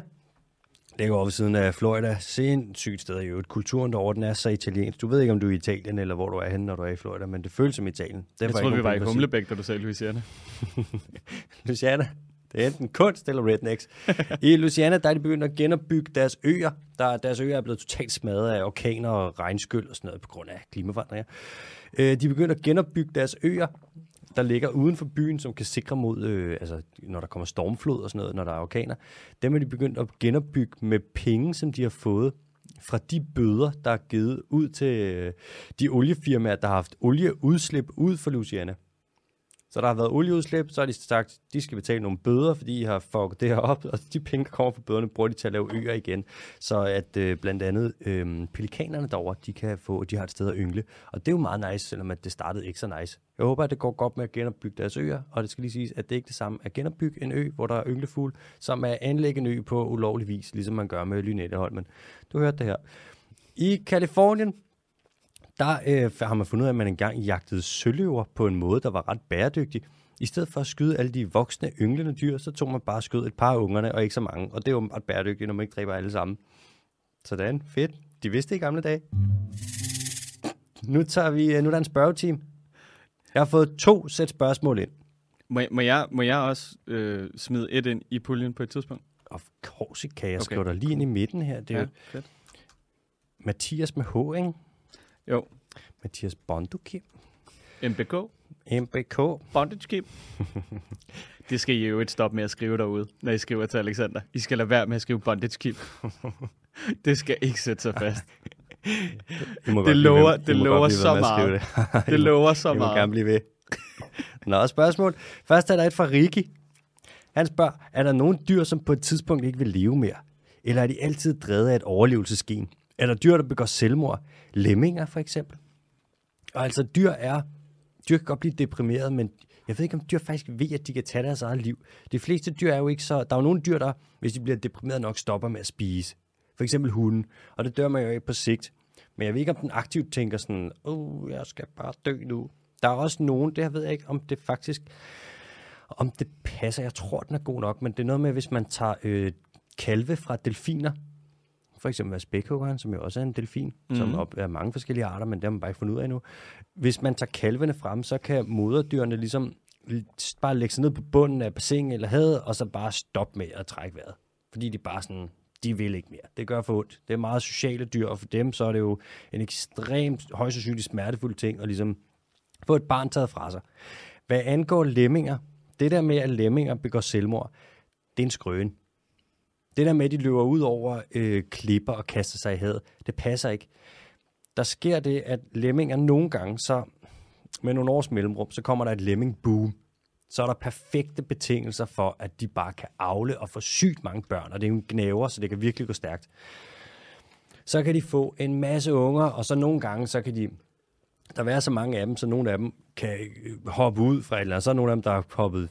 S1: ligger over ved siden af Florida. Sindssygt sted i øvrigt. Kulturen derovre, den er så italiensk. Du ved ikke, om du er i Italien, eller hvor du er henne, når du er i Florida, men det føles som Italien.
S2: Jeg tror, vi var i Humlebæk, da du sagde Louisiana.
S1: Louisiana, det er enten kunst eller rednecks. I Louisiana, der er de begyndt at genopbygge deres øer. Der, deres øer er blevet totalt smadret af orkaner og regnskyld og sådan noget på grund af klimaforandringer. Øh, de er begyndt at genopbygge deres øer, der ligger uden for byen, som kan sikre mod, øh, altså, når der kommer stormflod og sådan noget, når der er orkaner. Dem er de begyndt at genopbygge med penge, som de har fået fra de bøder, der er givet ud til øh, de oliefirmaer, der har haft olieudslip ud for Louisiana. Så der har været olieudslip, så har de sagt, de skal betale nogle bøder, fordi de har fucket det her op, og de penge, der kommer fra bøderne, bruger de til at lave øer igen. Så at øh, blandt andet øh, pelikanerne derovre, de kan få, de har et sted at yngle. Og det er jo meget nice, selvom at det startede ikke så nice. Jeg håber, at det går godt med at genopbygge deres øer, og det skal lige siges, at det ikke er det samme at genopbygge en ø, hvor der er ynglefugl, som at anlægge en ø på ulovlig vis, ligesom man gør med Lynetteholmen. Du hørte det her. I Kalifornien, der øh, har man fundet ud af, at man engang jagtede søløver på en måde, der var ret bæredygtig. I stedet for at skyde alle de voksne, ynglende dyr, så tog man bare skød et par af ungerne, og ikke så mange. Og det er jo ret bæredygtigt, når man ikke dræber alle sammen. Sådan, fedt. De vidste det i gamle dage. Nu, tager vi, øh, nu er der en spørgeteam. Jeg har fået to sæt spørgsmål ind.
S2: Må, må, jeg, må jeg også øh, smide et ind i puljen på et tidspunkt?
S1: Of course, kan jeg okay. skrive dig lige ind i midten her. Det er
S2: ja,
S1: jo
S2: fedt.
S1: Mathias med H, ikke?
S2: Jo.
S1: Mathias Bondukim.
S2: MBK.
S1: MBK.
S2: Bondage Keep. det skal I jo ikke stoppe med at skrive derude, når I skriver til Alexander. I skal lade være med at skrive Bondage Keep. det skal ikke sætte sig fast.
S1: Må
S2: Det lover, det
S1: må
S2: lover så meget.
S1: Det,
S2: Det lover så
S1: I må
S2: meget.
S1: gerne blive ved. Nå, spørgsmål. Først er der et fra Riki. Han spørger, er der nogle dyr, som på et tidspunkt ikke vil leve mere? Eller er de altid drevet af et overlevelsesgen? Eller dyr, der begår selvmord? Lemminger for eksempel? Og altså dyr er, dyr kan godt blive deprimeret, men jeg ved ikke, om dyr faktisk ved, at de kan tage deres eget liv. De fleste dyr er jo ikke så... Der er jo nogle dyr, der, hvis de bliver deprimeret nok, stopper med at spise. For eksempel hunden. Og det dør man jo ikke på sigt. Men jeg ved ikke, om den aktivt tænker sådan, åh, oh, jeg skal bare dø nu. Der er også nogen, det ved jeg ikke, om det faktisk, om det passer. Jeg tror, den er god nok, men det er noget med, hvis man tager øh, kalve fra delfiner, for eksempel spækhuggeren, som jo også er en delfin, mm-hmm. som op, er mange forskellige arter, men det har man bare ikke fundet ud af endnu. Hvis man tager kalvene frem, så kan moderdyrene ligesom bare lægge sig ned på bunden af bassinet eller havet, og så bare stoppe med at trække vejret. Fordi de bare sådan, de vil ikke mere. Det gør for ondt. Det er meget sociale dyr, og for dem så er det jo en ekstremt højst sandsynligt smertefuld ting at ligesom få et barn taget fra sig. Hvad angår lemminger, det der med, at lemminger begår selvmord, det er en skrøn. Det der med, at de løber ud over øh, klipper og kaster sig i havet, det passer ikke. Der sker det, at lemminger nogle gange, så med nogle års mellemrum, så kommer der et lemming boom. Så er der perfekte betingelser for, at de bare kan afle og få sygt mange børn, og det er en gnæver, så det kan virkelig gå stærkt. Så kan de få en masse unger, og så nogle gange, så kan de der være så mange af dem, så nogle af dem kan øh, hoppe ud fra et eller andet. Så er nogle af dem, der har hoppet,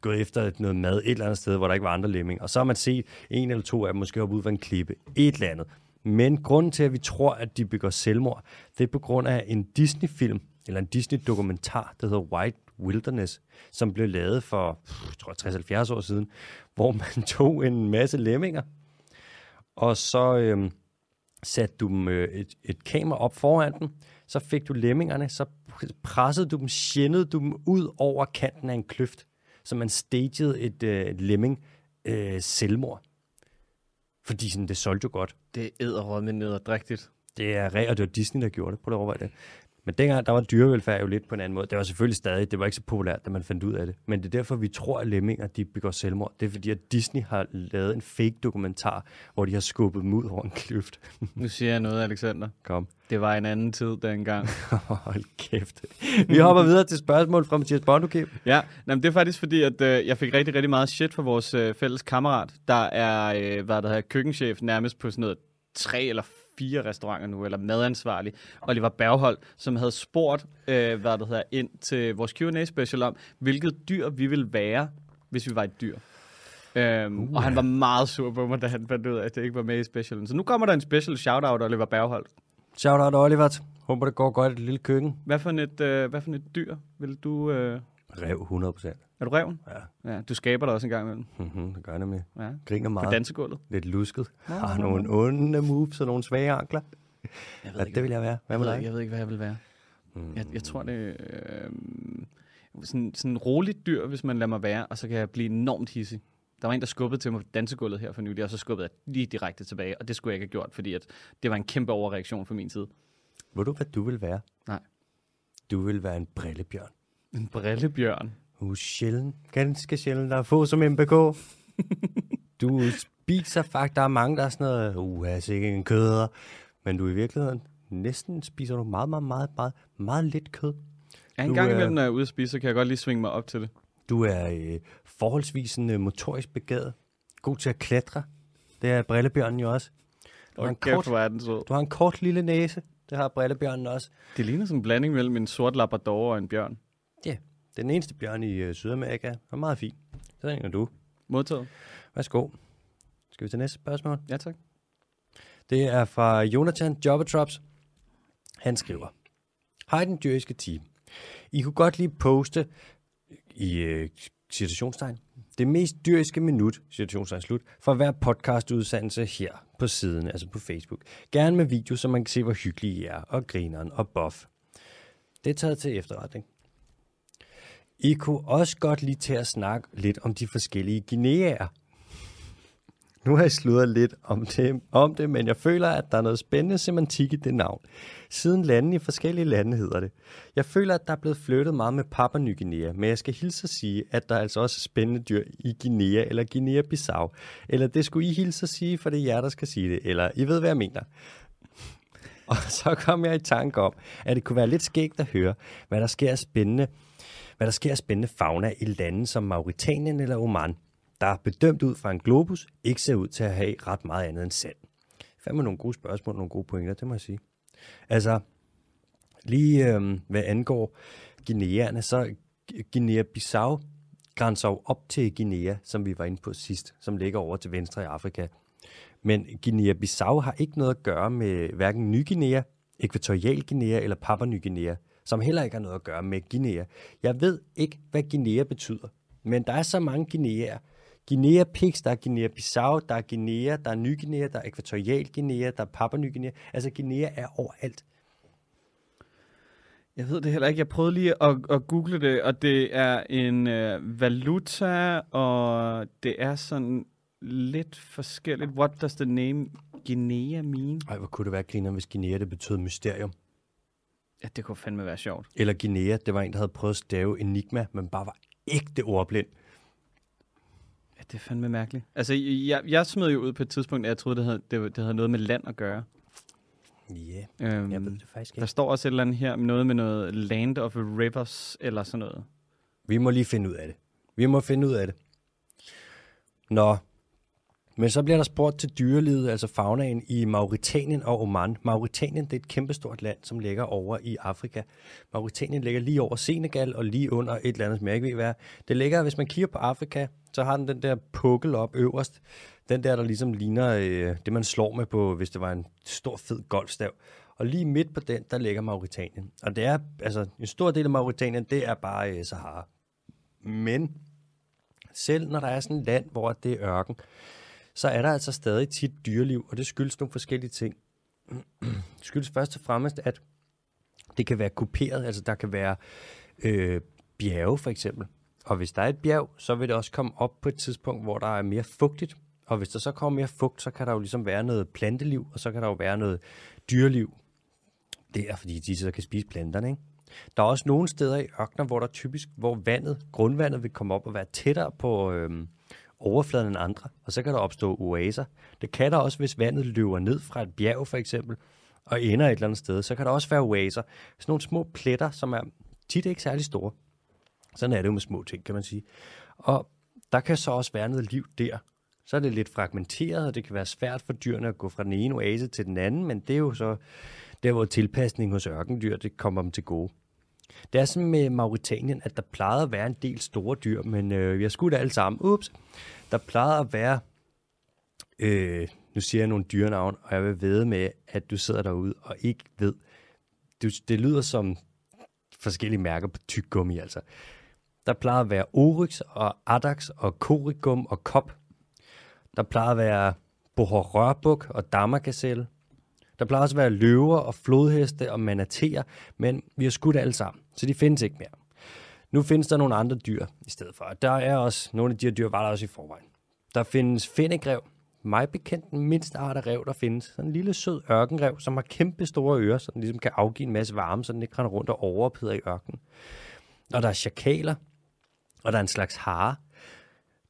S1: gået efter noget mad et eller andet sted, hvor der ikke var andre lemming. Og så har man set en eller to af dem måske hoppe ud fra en klippe. Et eller andet. Men grunden til, at vi tror, at de begår selvmord, det er på grund af en Disney-film, eller en Disney-dokumentar, der hedder White Wilderness, som blev lavet for, jeg tror, 60-70 år siden, hvor man tog en masse lemminger, og så øhm, satte du dem øh, et, et kamera op foran dem, så fik du lemmingerne, så pressede du dem, sjændede du dem ud over kanten af en kløft, så man stagede et, øh, lemming øh, selvmord. Fordi sådan, det solgte jo godt.
S2: Det er æderråd med nederdrægtigt.
S1: Det er og det var Disney, der gjorde det. Prøv at overveje det. Men dengang, der var dyrevelfærd jo lidt på en anden måde. Det var selvfølgelig stadig, det var ikke så populært, da man fandt ud af det. Men det er derfor, vi tror, at lemminger, de begår selvmord. Det er fordi, at Disney har lavet en fake dokumentar, hvor de har skubbet dem ud over en kløft.
S2: nu siger jeg noget, Alexander.
S1: Kom.
S2: Det var en anden tid dengang.
S1: Hold kæft. Vi hopper videre til spørgsmål fra Mathias Bondukæb.
S2: Ja, jamen, det er faktisk fordi, at øh, jeg fik rigtig, rigtig meget shit fra vores øh, fælles kammerat, der er, øh, hvad der hedder, køkkenchef nærmest på sådan noget tre eller fire restauranter nu, eller madansvarlig, Oliver Berghold, som havde spurgt, øh, hvad det hedder, ind til vores Q&A special om, hvilket dyr vi ville være, hvis vi var et dyr. Øhm, uh. Og han var meget sur på mig, da han fandt ud af, at det ikke var med i specialen. Så nu kommer der en special shout-out, Oliver Berghold.
S1: Shout-out, Oliver. Håber, det går godt i et lille køkken.
S2: Hvad for et, øh, hvad for et dyr vil du... Øh...
S1: Rev, 100 procent.
S2: Er du reven?
S1: Ja.
S2: ja. Du skaber dig også en gang imellem.
S1: Mm-hmm, det gør jeg med. Ja. Griner meget.
S2: På dansegulvet.
S1: Lidt lusket. Nå, Har nå, nogle onde moves og nogle svage ankler. Jeg ved ja, ikke, det vil jeg være. Hvad
S2: med dig? Jeg ved ikke, hvad jeg vil være. Mm. Jeg, jeg tror, det er øh, sådan, sådan en roligt dyr, hvis man lader mig være, og så kan jeg blive enormt hissig. Der var en, der skubbede til mig på dansegulvet her for nylig, og så skubbede jeg lige direkte tilbage, og det skulle jeg ikke have gjort, fordi at det var en kæmpe overreaktion fra min side.
S1: Ved du, hvad du vil være?
S2: Nej.
S1: Du vil være en brillebjørn.
S2: En brillebjørn?
S1: Uh, sjældent. Ganske sjældent. Der er få som MBK. du spiser faktisk, der er mange, der er sådan noget, uh, er ikke en køder. Men du i virkeligheden, næsten spiser du meget, meget, meget, meget, meget lidt kød.
S2: Ja, en du gang imellem, når jeg er ude at spise, så kan jeg godt lige svinge mig op til det.
S1: Du er øh, forholdsvis en, øh, motorisk begavet. God til at klatre. Det er brillebjørnen jo også.
S2: Du har, en kort, den
S1: du har en kort lille næse. Det har brillebjørnen også.
S2: Det ligner sådan en blanding mellem en sort labrador og en bjørn.
S1: Ja, den eneste bjørn i øh, Sydamerika. Det er meget fint. Så ringer du.
S2: Modtaget.
S1: Værsgo. Skal vi til næste spørgsmål?
S2: Ja, tak.
S1: Det er fra Jonathan Jobbetrops. Han skriver. Hej den dyriske team. I kunne godt lige poste i øh, situationstegn det mest dyriske minut, situationstegn slut, for hver podcastudsendelse her på siden, altså på Facebook. Gerne med video, så man kan se, hvor hyggelige I er, og grineren og buff. Det er taget til efterretning. I kunne også godt lige til at snakke lidt om de forskellige Guineaer. Nu har jeg sludret lidt om det, om det, men jeg føler, at der er noget spændende semantik i det navn. Siden landene i forskellige lande hedder det. Jeg føler, at der er blevet flyttet meget med Papua Ny Guinea, men jeg skal hilse at sige, at der er altså også spændende dyr i Guinea eller Guinea-Bissau. Eller det skulle I hilse at sige, for det er jer, der skal sige det. Eller I ved, hvad jeg mener. Og så kom jeg i tanke om, at det kunne være lidt skægt at høre, hvad der sker spændende hvad der sker af spændende fauna i lande som Mauritanien eller Oman, der bedømt ud fra en globus ikke ser ud til at have ret meget andet end sand. Fandme nogle gode spørgsmål, nogle gode pointer, det må jeg sige. Altså, lige øh, hvad angår Guineaerne, så Guinea-Bissau grænser jo op til Guinea, som vi var inde på sidst, som ligger over til venstre i Afrika. Men Guinea-Bissau har ikke noget at gøre med hverken Ny Guinea, Ækvatorial Guinea eller Papua Ny Guinea, som heller ikke har noget at gøre med Guinea. Jeg ved ikke, hvad Guinea betyder, men der er så mange Guineaer. Guinea Pix, der er Guinea Bissau, der er Guinea, der er Ny Guinea, der er Ækvatorial Guinea, der er Papua Ny Guinea. Altså Guinea er overalt.
S2: Jeg ved det heller ikke. Jeg prøvede lige at, at google det, og det er en øh, valuta, og det er sådan lidt forskelligt. What does the name Guinea mean?
S1: Ej, hvor kunne det være, griner, hvis Guinea det betød mysterium.
S2: Ja, det kunne fandme være sjovt.
S1: Eller Guinea, det var en, der havde prøvet at stave Enigma, men bare var ægte ordblind.
S2: Ja, det er fandme mærkeligt. Altså, jeg, jeg smed jo ud på et tidspunkt, at jeg troede, det havde, det, det havde noget med land at gøre.
S1: Ja,
S2: Øhm,
S1: yeah, jeg ved det faktisk
S2: der
S1: ikke.
S2: står også et eller andet her, noget med noget Land of Rivers, eller sådan noget.
S1: Vi må lige finde ud af det. Vi må finde ud af det. Nå, men så bliver der spurgt til dyrelivet, altså faunaen i Mauritanien og Oman. Mauritanien det er et kæmpestort land, som ligger over i Afrika. Mauritanien ligger lige over Senegal og lige under et eller andet, som jeg ikke ved hvad. Det ligger, hvis man kigger på Afrika, så har den den der pukkel op øverst. Den der, der ligesom ligner øh, det, man slår med på, hvis det var en stor, fed golfstav. Og lige midt på den, der ligger Mauritanien. Og det er, altså, en stor del af Mauritanien, det er bare øh, Sahara. Men selv når der er sådan et land, hvor det er ørken, så er der altså stadig tit dyreliv, og det skyldes nogle forskellige ting. det skyldes først og fremmest, at det kan være kuperet, altså der kan være øh, bjerge for eksempel. Og hvis der er et bjerg, så vil det også komme op på et tidspunkt, hvor der er mere fugtigt. Og hvis der så kommer mere fugt, så kan der jo ligesom være noget planteliv, og så kan der jo være noget dyreliv. Det er fordi, de så kan spise planterne, ikke? Der er også nogle steder i ørkner, hvor der typisk, hvor vandet, grundvandet vil komme op og være tættere på øh, overfladen end andre, og så kan der opstå oaser. Det kan der også, hvis vandet løber ned fra et bjerg for eksempel, og ender et eller andet sted, så kan der også være oaser. Sådan nogle små pletter, som er tit ikke særlig store. Sådan er det jo med små ting, kan man sige. Og der kan så også være noget liv der. Så er det lidt fragmenteret, og det kan være svært for dyrene at gå fra den ene oase til den anden, men det er jo så der, hvor tilpasning hos ørkendyr, det kommer dem til gode. Det er sådan med Mauritanien, at der plejede at være en del store dyr, men øh, vi har skudt alle sammen. Ups. Der plejede at være, øh, nu siger jeg nogle dyrenavn, og jeg vil ved med, at du sidder derude og ikke ved. Du, det lyder som forskellige mærker på tyggegummi, altså. Der plejede at være Oryx og Adax og Korigum og Kop. Der plejede at være Bohorørbuk og Dammergazelle. Der plejer også at være løver og flodheste og manateer, men vi har skudt alle sammen, så de findes ikke mere. Nu findes der nogle andre dyr i stedet for. Der er også, nogle af de her dyr var der også i forvejen. Der findes finnegrev, mig bekendt den mindste art af rev, der findes. Sådan en lille sød ørkenrev, som har kæmpe store ører, så den ligesom kan afgive en masse varme, så den ikke render rundt og overopheder i ørkenen. Og der er chakaler, og der er en slags hare.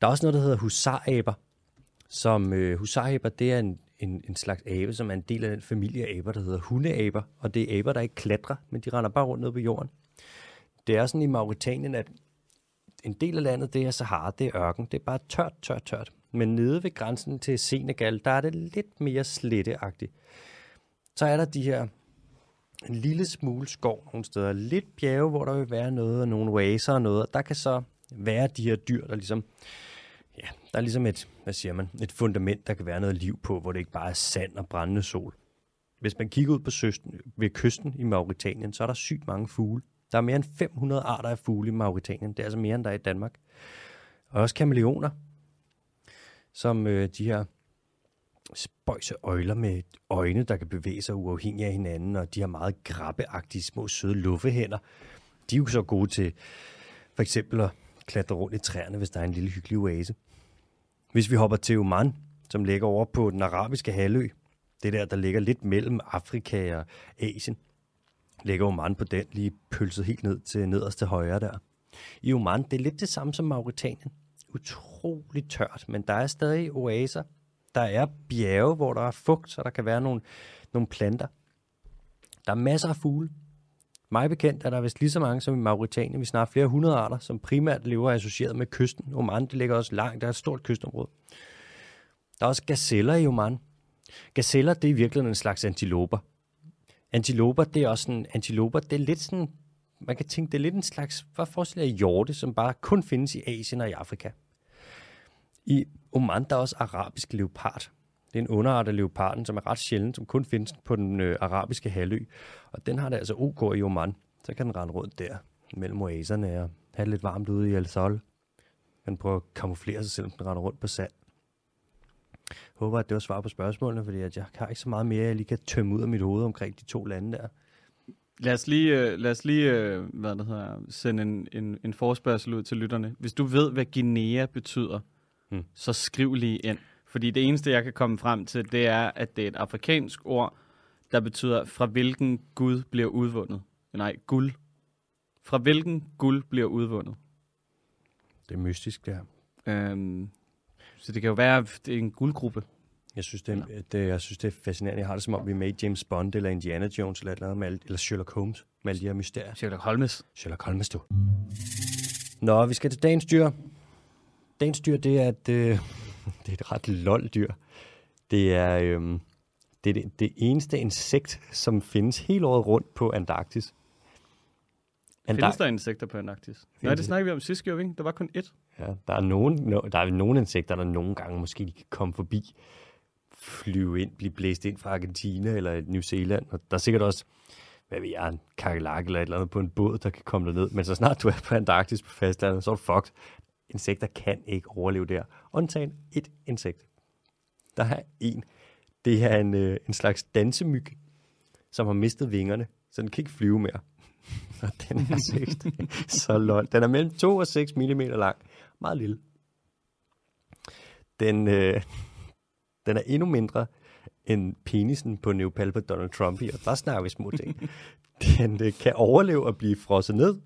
S1: Der er også noget, der hedder husaraber, som øh, husaraber, det er en, en, en slags abe, som er en del af den familie af aber, der hedder hundeaber. Og det er aber, der ikke klatrer, men de render bare rundt ned på jorden. Det er sådan i Mauritanien, at en del af landet, det er Sahara, det er ørken. Det er bare tørt, tørt, tørt. Men nede ved grænsen til Senegal, der er det lidt mere sletteagtigt. Så er der de her en lille smule skov nogle steder. Lidt bjerge, hvor der vil være noget, og nogle oaser og noget. Og der kan så være de her dyr, der ligesom Ja, der er ligesom et, hvad siger man, et fundament, der kan være noget liv på, hvor det ikke bare er sand og brændende sol. Hvis man kigger ud på søsten, ved kysten i Mauritanien, så er der sygt mange fugle. Der er mere end 500 arter af fugle i Mauritanien. Det er altså mere, end der er i Danmark. Og også kameleoner, som øh, de her spøjse øjler med øjne, der kan bevæge sig uafhængigt af hinanden, og de har meget grabbeagtige små søde luffehænder. De er jo så gode til for eksempel at klatre rundt i træerne, hvis der er en lille hyggelig oase. Hvis vi hopper til Oman, som ligger over på den arabiske halvø, det der, der ligger lidt mellem Afrika og Asien, ligger Oman på den, lige pølset helt ned til nederste højre der. I Oman, det er lidt det samme som Mauritanien. Utroligt tørt, men der er stadig oaser. Der er bjerge, hvor der er fugt, så der kan være nogle, nogle planter. Der er masser af fugle. Mig bekendt er der vist lige så mange som i Mauritanien. Vi snakker flere hundrede arter, som primært lever associeret med kysten. Oman, det ligger også langt. Der er et stort kystområde. Der er også gazeller i Oman. Gazeller, det er i virkeligheden en slags antiloper. Antiloper, det er også en antiloper, det er lidt sådan, man kan tænke, det er lidt en slags, hvad forestiller jeg, hjorte, som bare kun findes i Asien og i Afrika. I Oman, der er også arabisk leopard. Det er en underart af leoparden, som er ret sjælden, som kun findes på den øh, arabiske halvø. Og den har det altså OK i Oman. Så kan den rende rundt der mellem oaserne og have det lidt varmt ude i Al Sol. Den prøver at kamuflere sig, selvom den render rundt på sand. Jeg håber, at det var svar på spørgsmålene, fordi at jeg har ikke så meget mere, jeg lige kan tømme ud af mit hoved omkring de to lande der.
S2: Lad os lige, uh, lad os lige uh, hvad det hedder, sende en, en, en forespørgsel ud til lytterne. Hvis du ved, hvad Guinea betyder,
S1: Hmm.
S2: så skriv lige ind. Fordi det eneste, jeg kan komme frem til, det er, at det er et afrikansk ord, der betyder, fra hvilken Gud bliver udvundet. Nej, guld. Fra hvilken guld bliver udvundet.
S1: Det er mystisk, det her.
S2: Øhm, så det kan jo være, at det er en guldgruppe.
S1: Jeg synes, det er, det, jeg synes, det er fascinerende. Jeg har det som om, vi er med i James Bond eller Indiana Jones eller, eller, andet eller Sherlock Holmes med alle de her mysterier.
S2: Sherlock Holmes.
S1: Sherlock Holmes, du. Nå, vi skal til dagens dyr. Dagens dyr, det er et, øh, det er et ret lol dyr. Det er, øh, det, er det, det eneste insekt, som findes hele året rundt på Antarktis.
S2: Findes der insekter på Antarktis? Nej, det snakkede vi om sidste år, ikke? Der var kun ét.
S1: Ja, der er nogen, no, der er nogle insekter, der nogle gange måske de kan komme forbi, flyve ind, blive blæst ind fra Argentina eller New Zealand. Og der er sikkert også, hvad ved jeg, en kakelak eller et eller andet på en båd, der kan komme derned. Men så snart du er på Antarktis på fastlandet, så er du fucked. Insekter kan ikke overleve der. Undtagen et insekt. Der er en. Det er en, øh, en slags dansemyg, som har mistet vingerne, så den kan ikke flyve mere. Og den er seriøst så lol. Den er mellem 2 og 6 mm lang. Meget lille. Den, øh, den er endnu mindre end penisen på Neopal på Donald Trump og der snakker vi små ting. Den øh, kan overleve at blive frosset ned,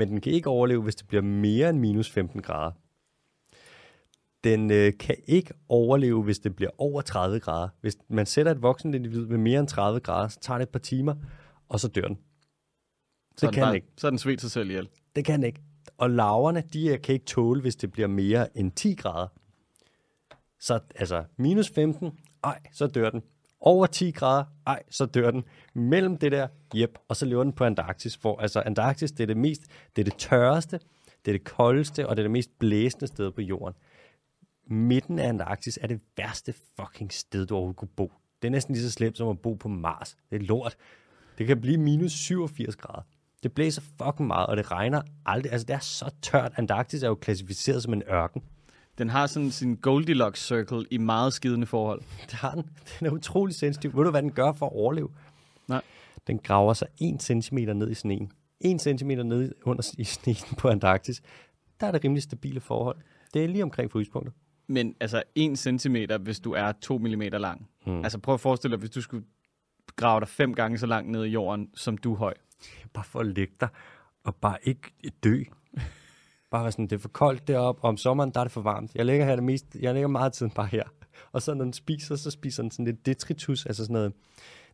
S1: men den kan ikke overleve, hvis det bliver mere end minus 15 grader. Den øh, kan ikke overleve, hvis det bliver over 30 grader. Hvis man sætter et voksen individ ved mere end 30 grader, så tager det et par timer, og så dør den.
S2: Så
S1: Det kan
S2: bare,
S1: ikke.
S2: Så er den svedt sig selv ihjel.
S1: Det kan ikke. Og larverne, de er- kan ikke tåle, hvis det bliver mere end 10 grader. Så altså minus 15, ej, så dør den. Over 10 grader, ej, så dør den. Mellem det der, jep, og så lever den på Antarktis. For altså Antarktis, det er det mest, det er det tørreste, det er det koldeste, og det er det mest blæsende sted på jorden. Midten af Antarktis er det værste fucking sted, du overhovedet kunne bo. Det er næsten lige så slemt som at bo på Mars. Det er lort. Det kan blive minus 87 grader. Det blæser fucking meget, og det regner aldrig. Altså, det er så tørt. Antarktis er jo klassificeret som en ørken.
S2: Den har sådan sin Goldilocks circle i meget skidende forhold.
S1: Det har den. Den er utrolig sensitiv. Ved du, hvad den gør for at overleve?
S2: Nej.
S1: Den graver sig 1 cm ned i sneen. 1 cm ned under i sneen på Antarktis. Der er det rimelig stabile forhold. Det er lige omkring fryspunktet.
S2: Men altså 1 cm, hvis du er 2 mm lang.
S1: Hmm.
S2: Altså prøv at forestille dig, hvis du skulle grave dig fem gange så langt ned i jorden, som du er høj.
S1: Bare for at lægge dig, og bare ikke dø. Bare være sådan, det er for koldt deroppe, og om sommeren, der er det for varmt. Jeg ligger her det meste, jeg ligger meget tiden bare her. Og så når den spiser, så spiser den sådan lidt detritus, altså sådan noget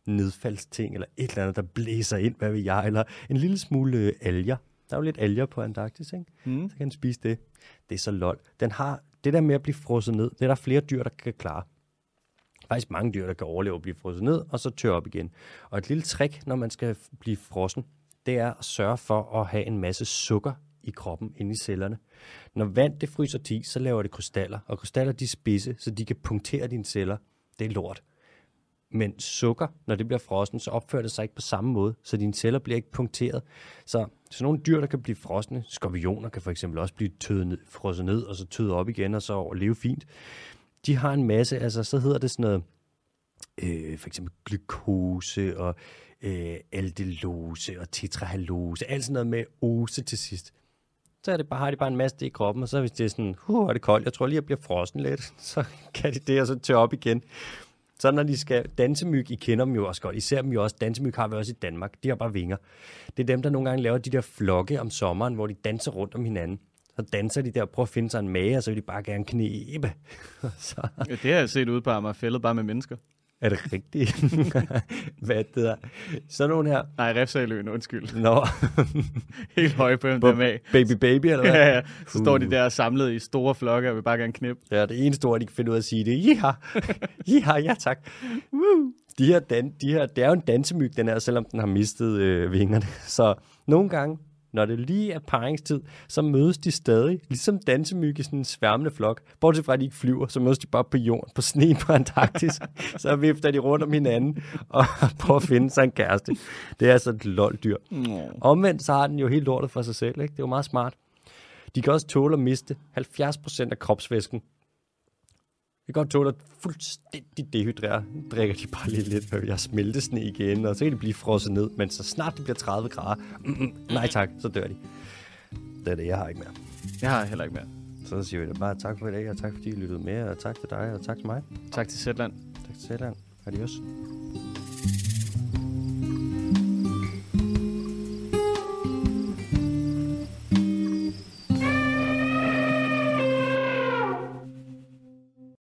S1: nedfaldsting, eller et eller andet, der blæser ind, hvad ved jeg, eller en lille smule øh, alger. Der er jo lidt alger på Antarktis, ikke?
S2: Mm.
S1: Så kan den spise det. Det er så lol. Den har det der med at blive frosset ned, det er der flere dyr, der kan klare. Faktisk mange dyr, der kan overleve at blive frosset ned, og så tørre op igen. Og et lille trick, når man skal blive frossen, det er at sørge for at have en masse sukker i kroppen, inde i cellerne. Når vand det fryser til, så laver det krystaller, og krystaller de spidse, så de kan punktere dine celler. Det er lort. Men sukker, når det bliver frossen, så opfører det sig ikke på samme måde, så dine celler bliver ikke punkteret. Så sådan nogle dyr, der kan blive frosne, skorpioner kan for eksempel også blive tøet ned, frosset ned, og så tøet op igen, og så leve fint. De har en masse, altså så hedder det sådan noget, øh, for eksempel glukose og øh, aldelose og tetrahalose, alt sådan noget med ose til sidst. Så er det bare, har de bare en masse det i kroppen, og så hvis det er sådan, huh, er det koldt, jeg tror lige, jeg bliver frossen lidt, så kan de det, og så tørre op igen. Så når de skal, dansemyg, I kender dem jo også godt, især dem jo også, dansemyg har vi også i Danmark, de har bare vinger. Det er dem, der nogle gange laver de der flokke om sommeren, hvor de danser rundt om hinanden. Så danser de der og prøver at finde sig en mage, og så vil de bare gerne knæbe. så,
S2: Ja, det har jeg set ude på Amagerfællet, bare med mennesker.
S1: Er det rigtigt? Hvad er det der? Sådan nogle her.
S2: Nej, Refsaløen, undskyld.
S1: Nå,
S2: Helt høje på MDMA.
S1: baby baby, eller hvad?
S2: Ja, ja. Så står de
S1: Uh.
S2: der samlet i store flokke og vil bare gerne knip.
S1: Ja, det eneste ord, de kan finde ud af at sige, det jiha. jiha, ja tak. Woo. De her, dan, de her, det er jo en dansemyg, den her, selvom den har mistet øh, vingerne. Så nogle gange, når det lige er paringstid, så mødes de stadig, ligesom dansemyg i sådan en sværmende flok. Bortset fra, at de ikke flyver, så mødes de bare på jorden, på sne på Antarktis. så vifter de rundt om hinanden og prøver at finde sig en kæreste. Det er altså et lol-dyr. Omvendt så har den jo helt lortet for sig selv. Ikke? Det er jo meget smart. De kan også tåle at miste 70% af kropsvæsken. Kan godt tåle at fuldstændig dehydrere. Drikker de bare lige lidt, før vi har smeltesne igen, og så kan de blive frosset ned. Men så snart det bliver 30 grader, mm, mm, nej tak, så dør de. Det er det, jeg har ikke mere.
S2: Jeg har heller ikke mere.
S1: Så siger vi da bare tak for i dag, og tak fordi I lyttede med, og tak til dig, og tak til mig.
S2: Tak til Zetland.
S1: Tak til Sætland. Adios.